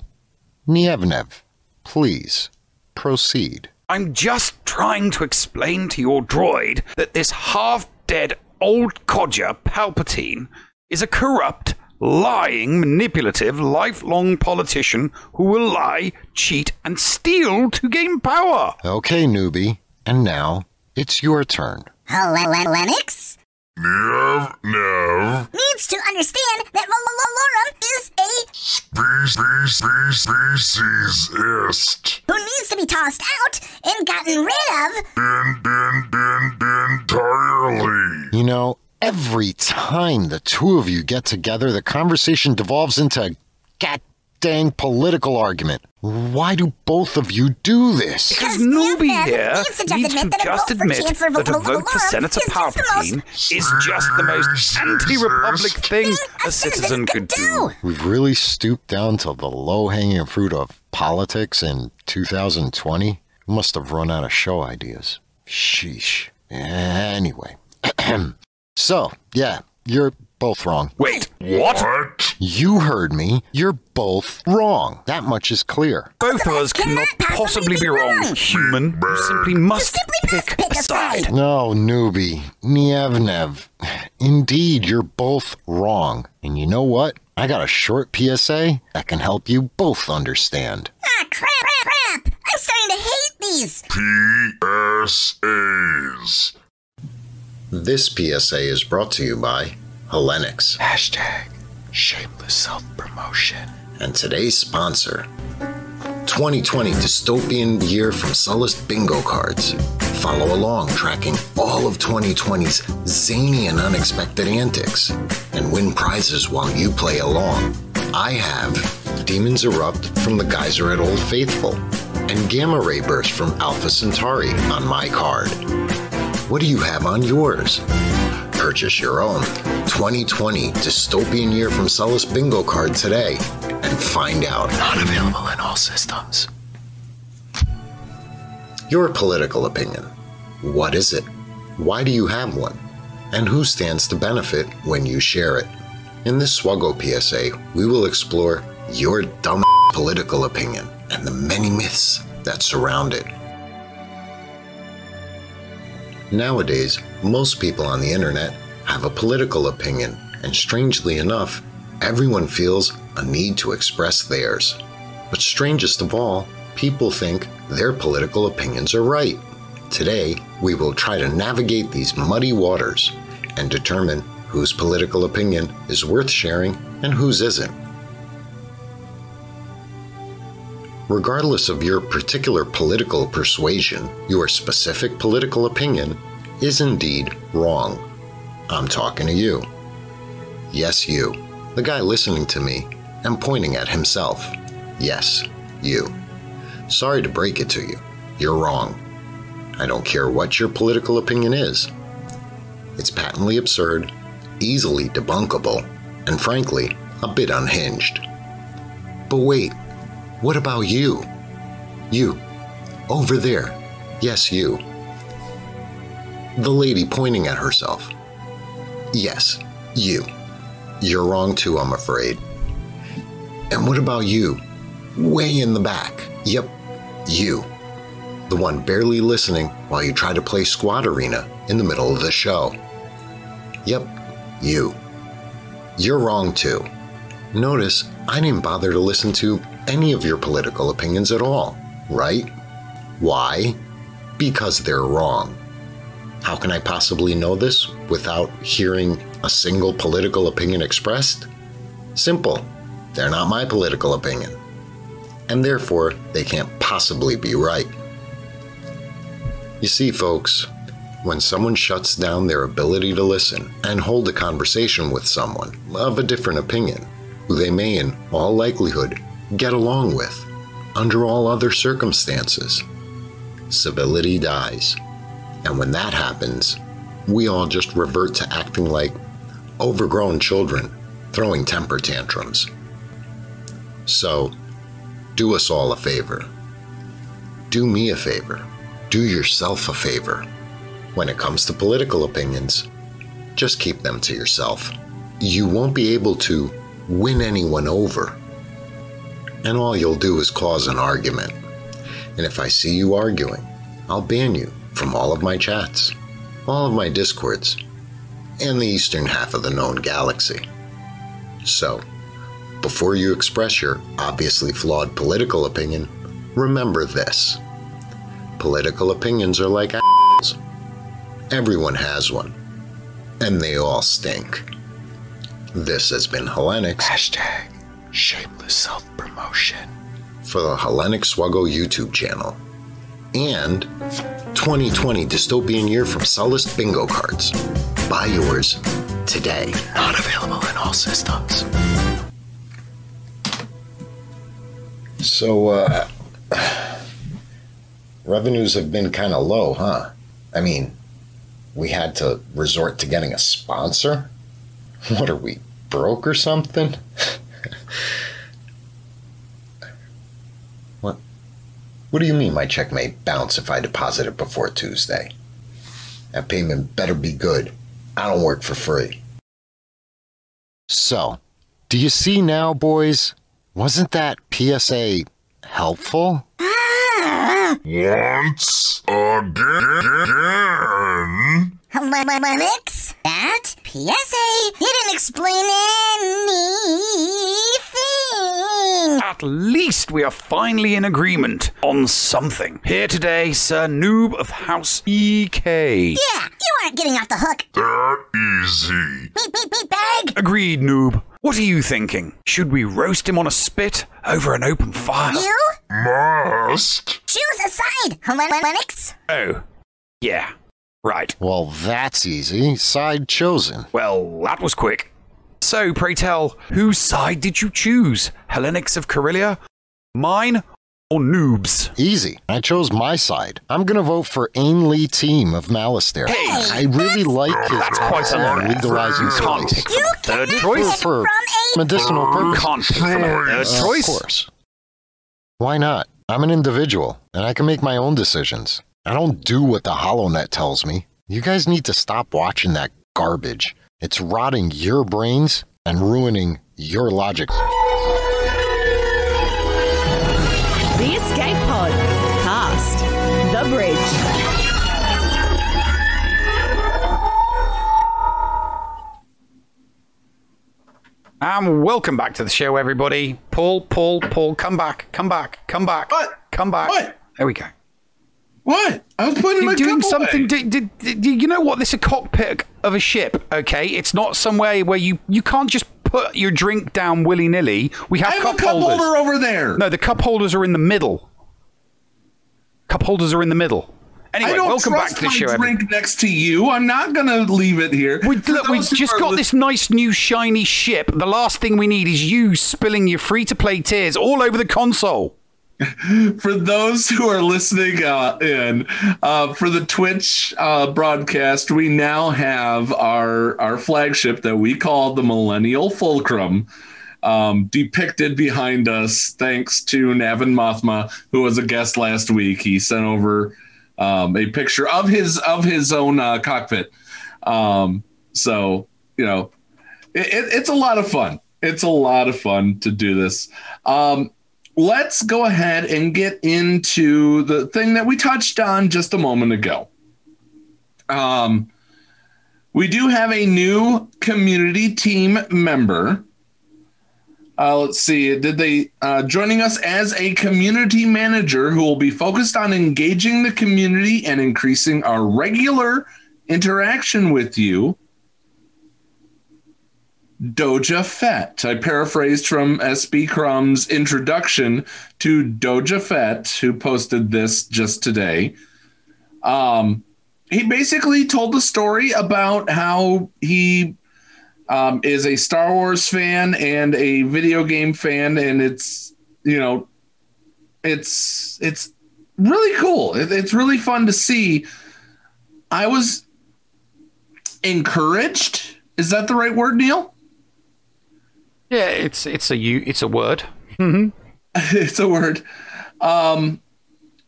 Nievnev, please proceed. I'm just trying to explain to your droid that this half dead old codger Palpatine is a corrupt, lying, manipulative, lifelong politician who will lie, cheat, and steal to gain power. Okay, newbie, and now it's your turn. Hello, Lennox Nev, Nev, needs to understand that Valorum is a species, species, ist. who needs to be tossed out and gotten rid of. Entirely. You know, every time the two of you get together, the conversation devolves into a god dang political argument. Why do both of you do this? Because Newbie here needs to just admit that a vote for admit Chancellor that a vote for Senator is just the most- Palpatine is just the most anti-republic thing a citizen could do. We've really stooped down to the low hanging fruit of politics in 2020. Must have run out of show ideas. Sheesh. Anyway. so, yeah, you're both wrong. Wait, what? You heard me. You're both wrong. That much is clear. Both of us cannot possibly be wrong, human. You simply must pick a side. No, newbie. Nievnev. Indeed, you're both wrong. And you know what? I got a short PSA that can help you both understand. Ah, crap, crap, crap! I'm starting to hate these. PSAs. This PSA is brought to you by Hellenix. Hashtag shameless self promotion. And today's sponsor 2020 Dystopian Year from Sullust Bingo Cards. Follow along, tracking all of 2020's zany and unexpected antics, and win prizes while you play along. I have Demons Erupt from the Geyser at Old Faithful, and Gamma Ray Burst from Alpha Centauri on my card. What do you have on yours? Purchase your own 2020 Dystopian Year from Sullust Bingo card today and find out. Not available in all systems. Your political opinion. What is it? Why do you have one? And who stands to benefit when you share it? In this Swuggo PSA, we will explore your dumb political opinion and the many myths that surround it. Nowadays, most people on the internet have a political opinion, and strangely enough, everyone feels a need to express theirs. But strangest of all, people think their political opinions are right. Today, we will try to navigate these muddy waters and determine whose political opinion is worth sharing and whose isn't. Regardless of your particular political persuasion, your specific political opinion is indeed wrong. I'm talking to you. Yes, you. The guy listening to me and pointing at himself. Yes, you. Sorry to break it to you. You're wrong. I don't care what your political opinion is. It's patently absurd, easily debunkable, and frankly, a bit unhinged. But wait, what about you? You. Over there. Yes, you. The lady pointing at herself. Yes, you. You're wrong too, I'm afraid. And what about you? Way in the back. Yep, you. The one barely listening while you try to play Squad Arena in the middle of the show. Yep, you. You're wrong too. Notice I didn't bother to listen to any of your political opinions at all, right? Why? Because they're wrong. How can I possibly know this without hearing a single political opinion expressed? Simple. They're not my political opinion. And therefore, they can't possibly be right. You see, folks, When someone shuts down their ability to listen and hold a conversation with someone of a different opinion, who they may, in all likelihood, get along with under all other circumstances, civility dies. And when that happens, we all just revert to acting like overgrown children throwing temper tantrums. So, do us all a favor. Do me a favor. Do yourself a favor. When it comes to political opinions, just keep them to yourself. You won't be able to win anyone over. And all you'll do is cause an argument. And if I see you arguing, I'll ban you from all of my chats, all of my discords, and the eastern half of the known galaxy. So, before you express your obviously flawed political opinion, remember this. Political opinions are like assholes. Everyone has one, and they all stink. This has been Hellenics. Hashtag shameless self promotion. For the Hellenic Swuggo YouTube channel. And 2020 Dystopian Year from Sullust Bingo Cards. Buy yours today. Not available in all systems. So, uh, revenues have been kind of low, huh? I mean, we had to resort to getting a sponsor? What are we, broke or something? what? What do you mean my check may bounce if I deposit it before Tuesday? That payment better be good. I don't work for free. So, do you see now, boys? Wasn't that PSA helpful? Once again. Lennox, that PSA didn't explain anything. At least we are finally in agreement on something. Here today, Sir Noob of House EK. Yeah, you aren't getting off the hook. That easy. Beep, beep, beep, bag. Agreed, Noob. What are you thinking? Should we roast him on a spit over an open fire? You Must. choose a side, Lennox. Oh, yeah. Right. Well, that's easy. Side chosen. Well, that was quick. So, pray tell, whose side did you choose? Hellenics of Corellia? Mine or Noobs? Easy. I chose my side. I'm gonna vote for Ainley Team of Malistaire. Hey, I really like his that's quite a lot. on legalizing You can't spice. pick from third choice. For medicinal You purposes. can't pick from a third Uh, choice. Of course. Why not? I'm an individual, and I can make my own decisions. I don't do what the HoloNet tells me. You guys need to stop watching that garbage. It's rotting your brains and ruining your logic. The Escape Pod. Cast. The Bridge. And welcome back to the show, everybody. Paul, Paul, Paul, come back, come back, come back. What? Come back. What? There we go. What? I was putting my You're doing cup something. Do, do- do- you know what? This is a cockpit of a ship. Okay, it's not somewhere where you you can't just put your drink down willy nilly. We have I have cup a cup holders. holder over there. No, the cup holders are in the middle. Cup holders are in the middle. Anyway, I don't welcome trust back to the my show. everybody. drink next to you. I'm not gonna leave it here. We, look, we've just got this nice new shiny ship. The last thing we need is you spilling your free to play tears all over the console. for those who are listening uh, in uh, for the Twitch uh, broadcast, we now have our our flagship that we call the Millennial Fulcrum. Um, depicted behind us, thanks to Navin Mothma, who was a guest last week. He sent over um, a picture of his of his own uh, cockpit. Um, so you know, it, it, it's a lot of fun. It's a lot of fun to do this. Um, let's go ahead and get into the thing that we touched on just a moment ago. Um, we do have a new community team member. Uh, let's see. Did they uh, joining us as a community manager who will be focused on engaging the community and increasing our regular interaction with you? Doja Fett. I paraphrased from SB Crumb's introduction to Doja Fett, who posted this just today. Um, he basically told the story about how he um, is a Star Wars fan and a video game fan, and it's you know, it's it's really cool. It, it's really fun to see. I was encouraged. Is that the right word, Neil? Yeah, it's it's a you it's a word. Mm-hmm. it's a word. Um,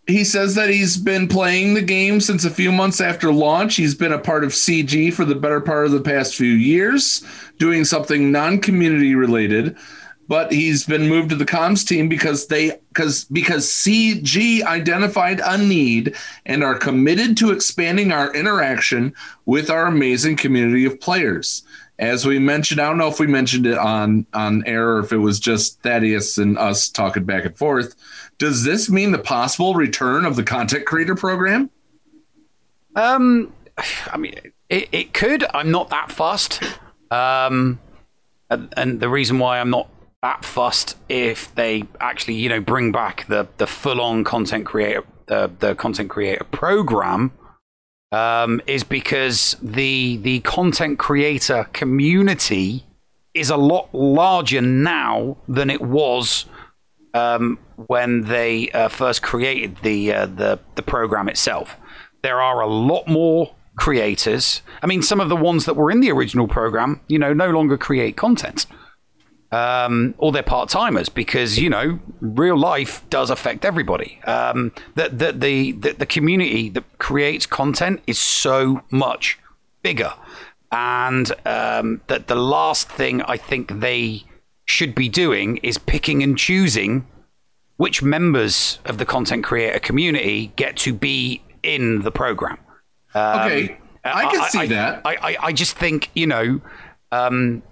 he says that he's been playing the game since a few months after launch. He's been a part of CG for the better part of the past few years, doing something non-community related. But he's been moved to the comms team because they because because CG identified a need and are committed to expanding our interaction with our amazing community of players. As we mentioned, I don't know if we mentioned it on on air or if it was just Thaddeus and us talking back and forth. Does this mean the possible return of the content creator program? Um, I mean, it, it could. I'm not that fussed. Um, and, and the reason why I'm not that fussed if they actually, you know, bring back the the full on content creator the the content creator program um, is because the the content creator community is a lot larger now than it was um, when they uh, first created the uh, the the program itself. There are a lot more creators. I mean, some of the ones that were in the original program, you know, no longer create content. Um, or they're part timers because you know real life does affect everybody. Um, the, the, the the the community that creates content is so much bigger, and um, that the last thing I think they should be doing is picking and choosing which members of the content creator community get to be in the program. Um, Okay, I can see I, that. I, I, I just think, you know, um,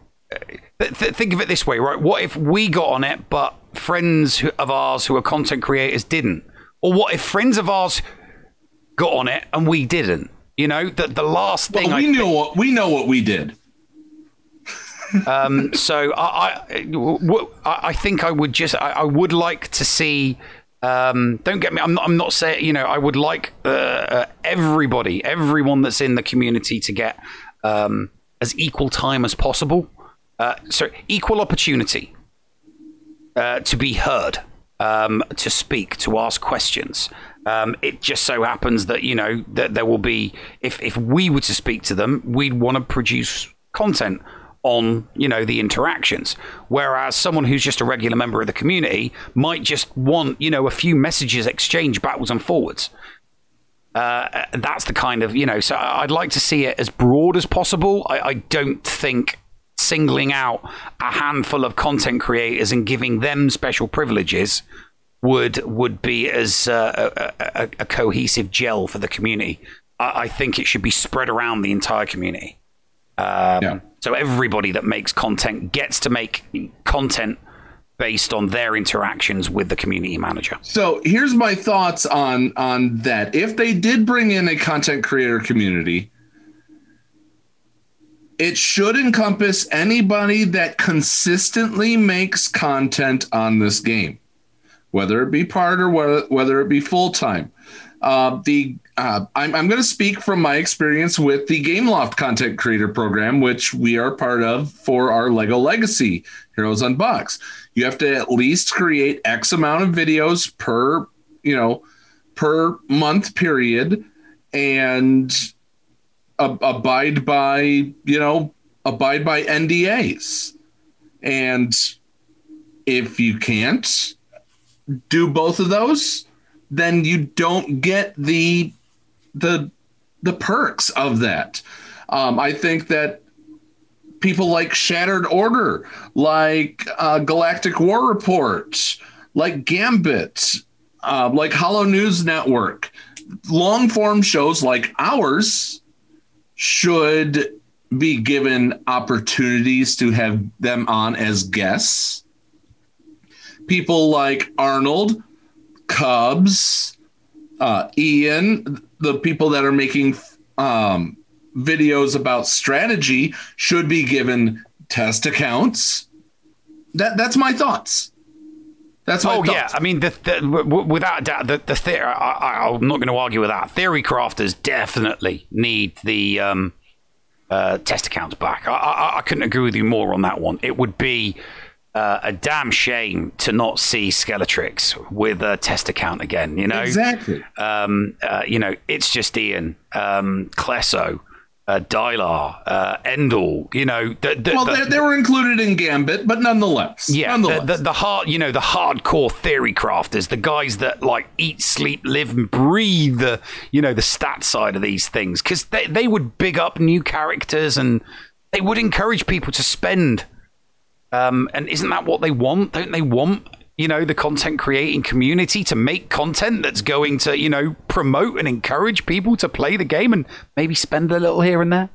th- th- think of it this way, right? What if we got on it, but friends who- of ours who are content creators didn't? Or what if friends of ours got on it and we didn't? You know, the, the last thing Well, we I know what we know what we did. um, so I, I, w- I I think I would just, I, I would like to see. Um, don't get me. I'm not. I'm not saying. You know, I would like uh, uh, everybody, everyone that's in the community, to get um, as equal time as possible. Uh, so equal opportunity uh, to be heard, um, to speak, to ask questions. Um, it just so happens that you know that there will be if if we were to speak to them, we'd want to produce content on you know the interactions. Whereas someone who's just a regular member of the community might just want you know a few messages exchanged backwards and forwards. Uh, that's the kind of you know so i'd like to see it as broad as possible. I, I don't think singling out a handful of content creators and giving them special privileges would would be as uh, a, a, a cohesive gel for the community I, I think it should be spread around the entire community um, So everybody that makes content gets to make content based on their interactions with the community manager. So here's my thoughts on on that. If they did bring in a content creator community, it should encompass anybody that consistently makes content on this game, whether it be part or whether, whether it be full time. Uh, the uh, I'm, I'm going to speak from my experience with the GameLoft content creator program, which we are part of for our Lego Legacy Heroes Unbox. You have to at least create X amount of videos per, you know, per month period, and abide by, you know, abide by NDAs. And if you can't do both of those, then you don't get the the the perks of that. Um, I think that people like Shattered Order, like uh, Galactic War Report, like Gambit, uh, like Hollow News Network, long form shows like ours should be given opportunities to have them on as guests. People like Arnold, Cubs, uh, Ian, the people that are making um, videos about strategy should be given test accounts. That that's my thoughts. That's what I oh thought. yeah. I mean, the, the, w- without a doubt, the, the theory. I, I, I'm not going to argue with that. Theory crafters definitely need the um, uh, test accounts back. I, I, I couldn't agree with you more on that one. It would be uh, a damn shame to not see Skelturix with a test account again. You know, Exactly. Um, uh, you know, it's just Ian, um, Klesso, uh, Dylar, uh. You know, the, the, well, the- they, were included in Gambit, but nonetheless. yeah, Nonetheless. the, the, the hard, you know, the hardcore theory crafters, the guys that like eat, sleep, live, and breathe the, you know, the stat side of these things, because they they would big up new characters and they would encourage people to spend. Um, and isn't that what they want? Don't they want, you know, the content creating community to make content that's going to, you know, promote and encourage people to play the game and maybe spend a little here and there?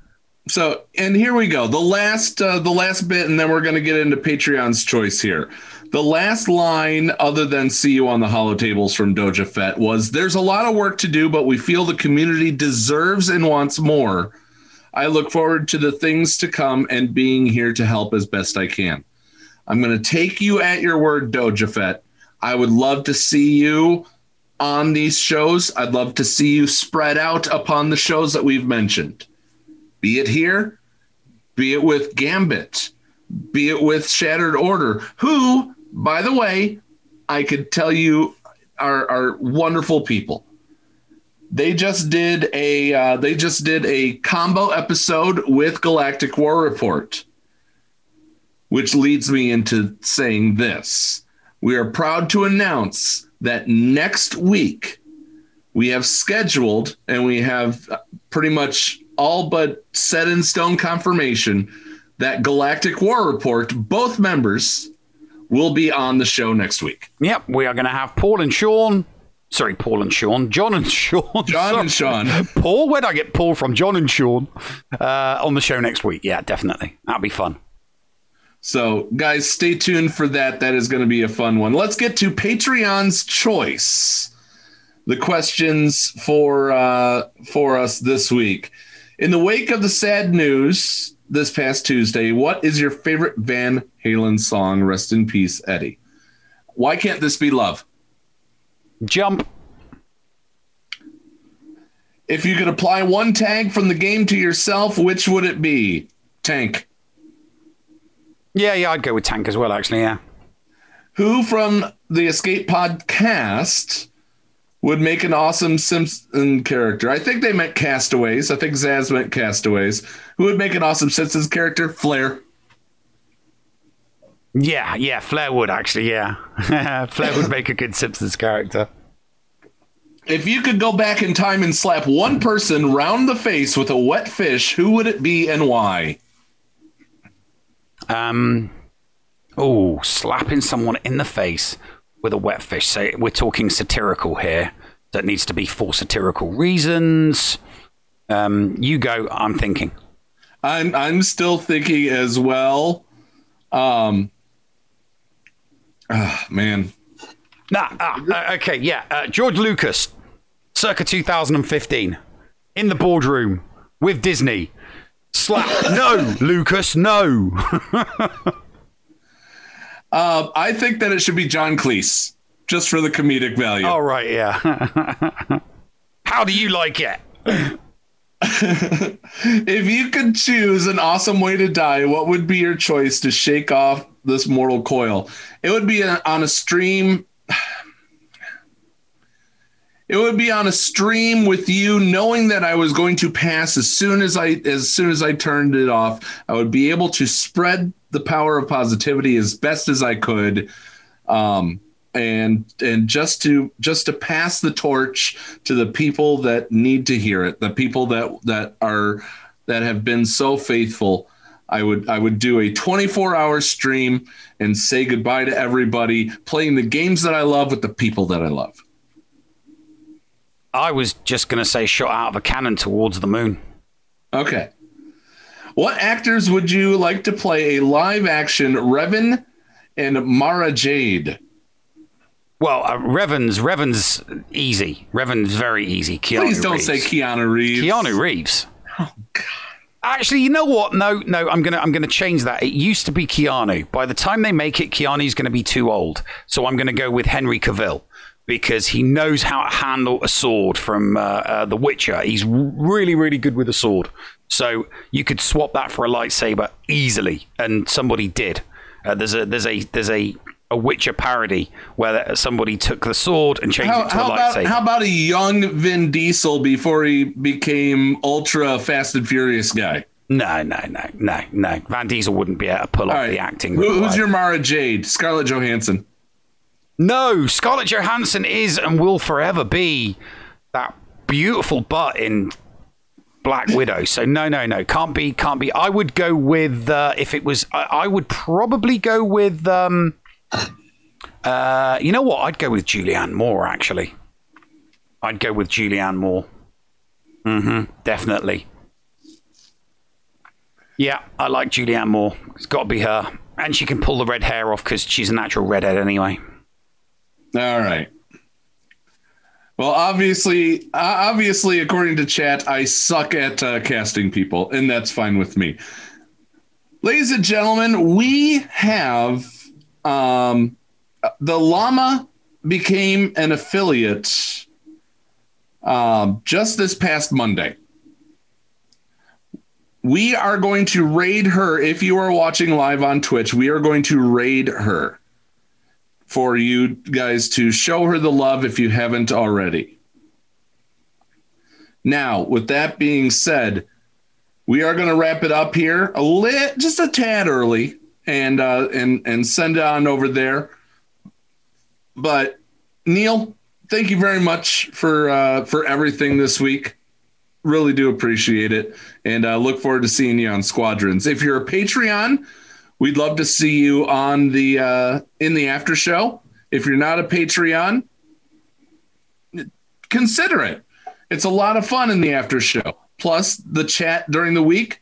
So, and here we go. The last, uh, the last bit, and then we're going to get into Patreon's choice here. The last line, other than "See you on the holotables" from Doja Fett, was "There's a lot of work to do, but we feel the community deserves and wants more. I look forward to the things to come and being here to help as best I can. I'm going to take you at your word, Doja Fett. I would love to see you on these shows. I'd love to see you spread out upon the shows that we've mentioned be it here, be it with Gambit, be it with Shattered Order, who, by the way, I could tell you are, are wonderful people. They just did a uh, they just did a combo episode with Galactic War Report, which leads me into saying this: we are proud to announce that next week we have scheduled and we have pretty much all but set in stone confirmation that Galactic War Report, both members, will be on the show next week. Yep, we are going to have Paul and Sean. Sorry, Paul and Sean. John and Sean. John and Sean. Paul, where'd I get Paul from? John and Sean uh, on the show next week. Yeah, definitely. That'll be fun. So, guys, stay tuned for that. That is going to be a fun one. Let's get to Patreon's choice. The questions for uh, for us this week. In the wake of the sad news this past Tuesday, what is your favorite Van Halen song? Rest in peace, Eddie. Why can't this be love? Jump. If you could apply one tag from the game to yourself, which would it be? Tank. Yeah, yeah, I'd go with Tank as well, actually, yeah. Who from the Escape Podcast would make an awesome Simpson character? I think they meant Castaways. I think Zaz meant Castaways. Who would make an awesome Simpsons character? Flair. Yeah, yeah, Flair would, actually, yeah. Flair would make a good Simpsons character. If you could go back in time and slap one person round the face with a wet fish, who would it be and why? Um, oh, slapping someone in the face with a wet fish. So we're talking satirical here. That needs to be for satirical reasons. Um, you go. I'm thinking. I'm I'm still thinking as well. Um, ah, man, Nah, ah, uh, okay, yeah. Uh, George Lucas, circa 2015, in the boardroom with Disney. Slap. no, Lucas, no. uh, I think that it should be John Cleese, just for the comedic value. All right, yeah. How do you like it? if you could choose an awesome way to die, what would be your choice to shake off this mortal coil? It would be a, on a stream. It would be on a stream with you, knowing that I was going to pass as soon as I as soon as I turned it off. I would be able to spread the power of positivity as best as I could. Um, and and just to just to pass the torch to the people that need to hear it the people that that are that have been so faithful i would i would do a 24 hour stream and say goodbye to everybody playing the games that i love with the people that i love I was just going to say shot out of a cannon towards the moon. okay what actors would you like to play a live action revan and mara jade Well, uh, Revan's Revan's easy. Revan's very easy. Keanu please don't Reeves. say keanu reeves Keanu Reeves. Oh God. Actually, you know what? No, no, I'm gonna I'm gonna change that. It used to be Keanu. By the time they make it, Keanu's gonna be too old. So I'm gonna go with Henry Cavill because he knows how to handle a sword from uh, uh, The Witcher. He's really, really good with a sword. So you could swap that for a lightsaber easily, and somebody did. Uh, there's a there's a there's a a Witcher parody where somebody took the sword and changed How, it to how a about lightsaber. how about a young Vin Diesel before he became ultra Fast and Furious guy? No, no, no, no, no. Van Diesel wouldn't be able to pull off the acting. Who, who's your Mara Jade? Scarlett Johansson. No, Scarlett Johansson is and will forever be that beautiful butt in Black Widow. So no, no, no, can't be, can't be. I would go with uh, if it was. I, I would probably go with. Um, uh, you know what? I'd go with Julianne Moore. Actually, I'd go with Julianne Moore. Mm-hmm. Definitely. Yeah, I like Julianne Moore. It's got to be her, and she can pull the red hair off because she's a natural redhead anyway. All right. Well, obviously, obviously, according to chat, I suck at uh, casting people, and that's fine with me. Ladies and gentlemen, we have um, the llama became an affiliate um, just this past Monday. We are going to raid her. If you are watching live on Twitch, we are going to raid her for you guys to show her the love if you haven't already. Now, with that being said, we are going to wrap it up here a lit, just a tad early, and uh, and and send it on over there. But Neil, thank you very much for uh, for everything this week. Really do appreciate it, and uh, look forward to seeing you on Squadrons. If you're a Patreon, we'd love to see you on the uh, in the after show. If you're not a Patreon, consider it. It's a lot of fun in the after show. Plus the chat during the week,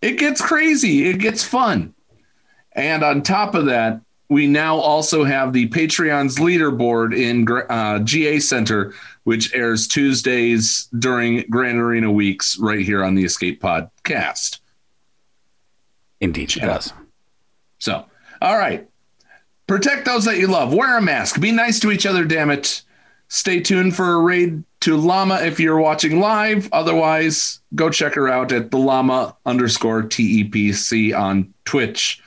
it gets crazy. It gets fun. And on top of that, we now also have the Patreon's leaderboard in uh, GA Center, which airs Tuesdays during Grand Arena weeks right here on the Escape Podcast. Indeed, she does. So, all right. Protect those that you love. Wear a mask. Be nice to each other, damn it. Stay tuned for a raid to Llama if you're watching live. Otherwise, go check her out at the Llama underscore TEPC on Twitch.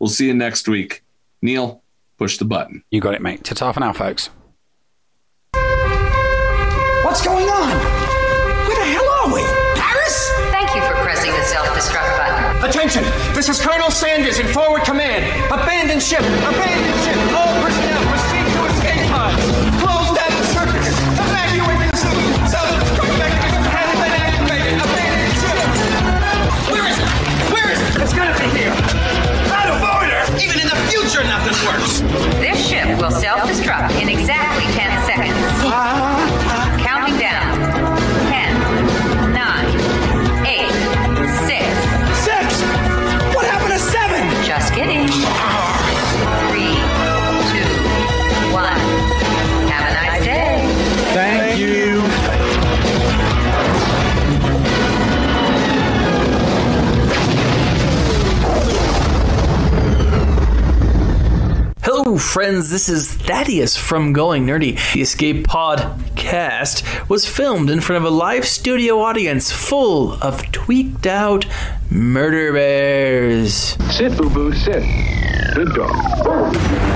We'll see you next week. Neil, push the button. You got it, mate. Ta-ta for now, folks. What's going on? This is Colonel Sanders in forward command. Abandon ship! Abandon ship! All personnel proceed to escape pods. Close down the circuits. Evacuate the suit. Self-destruct mechanism has been activated. Abandon ship. Where is it? Where is it? It's gonna be here. Out of order. Even in the future, nothing works. This ship will self-destruct in exactly Friends. This is Thaddeus from Going Nerdy. The Escape Podcast was filmed in front of a live studio audience full of tweaked out murder bears. Sit, boo boo, sit. Good dog.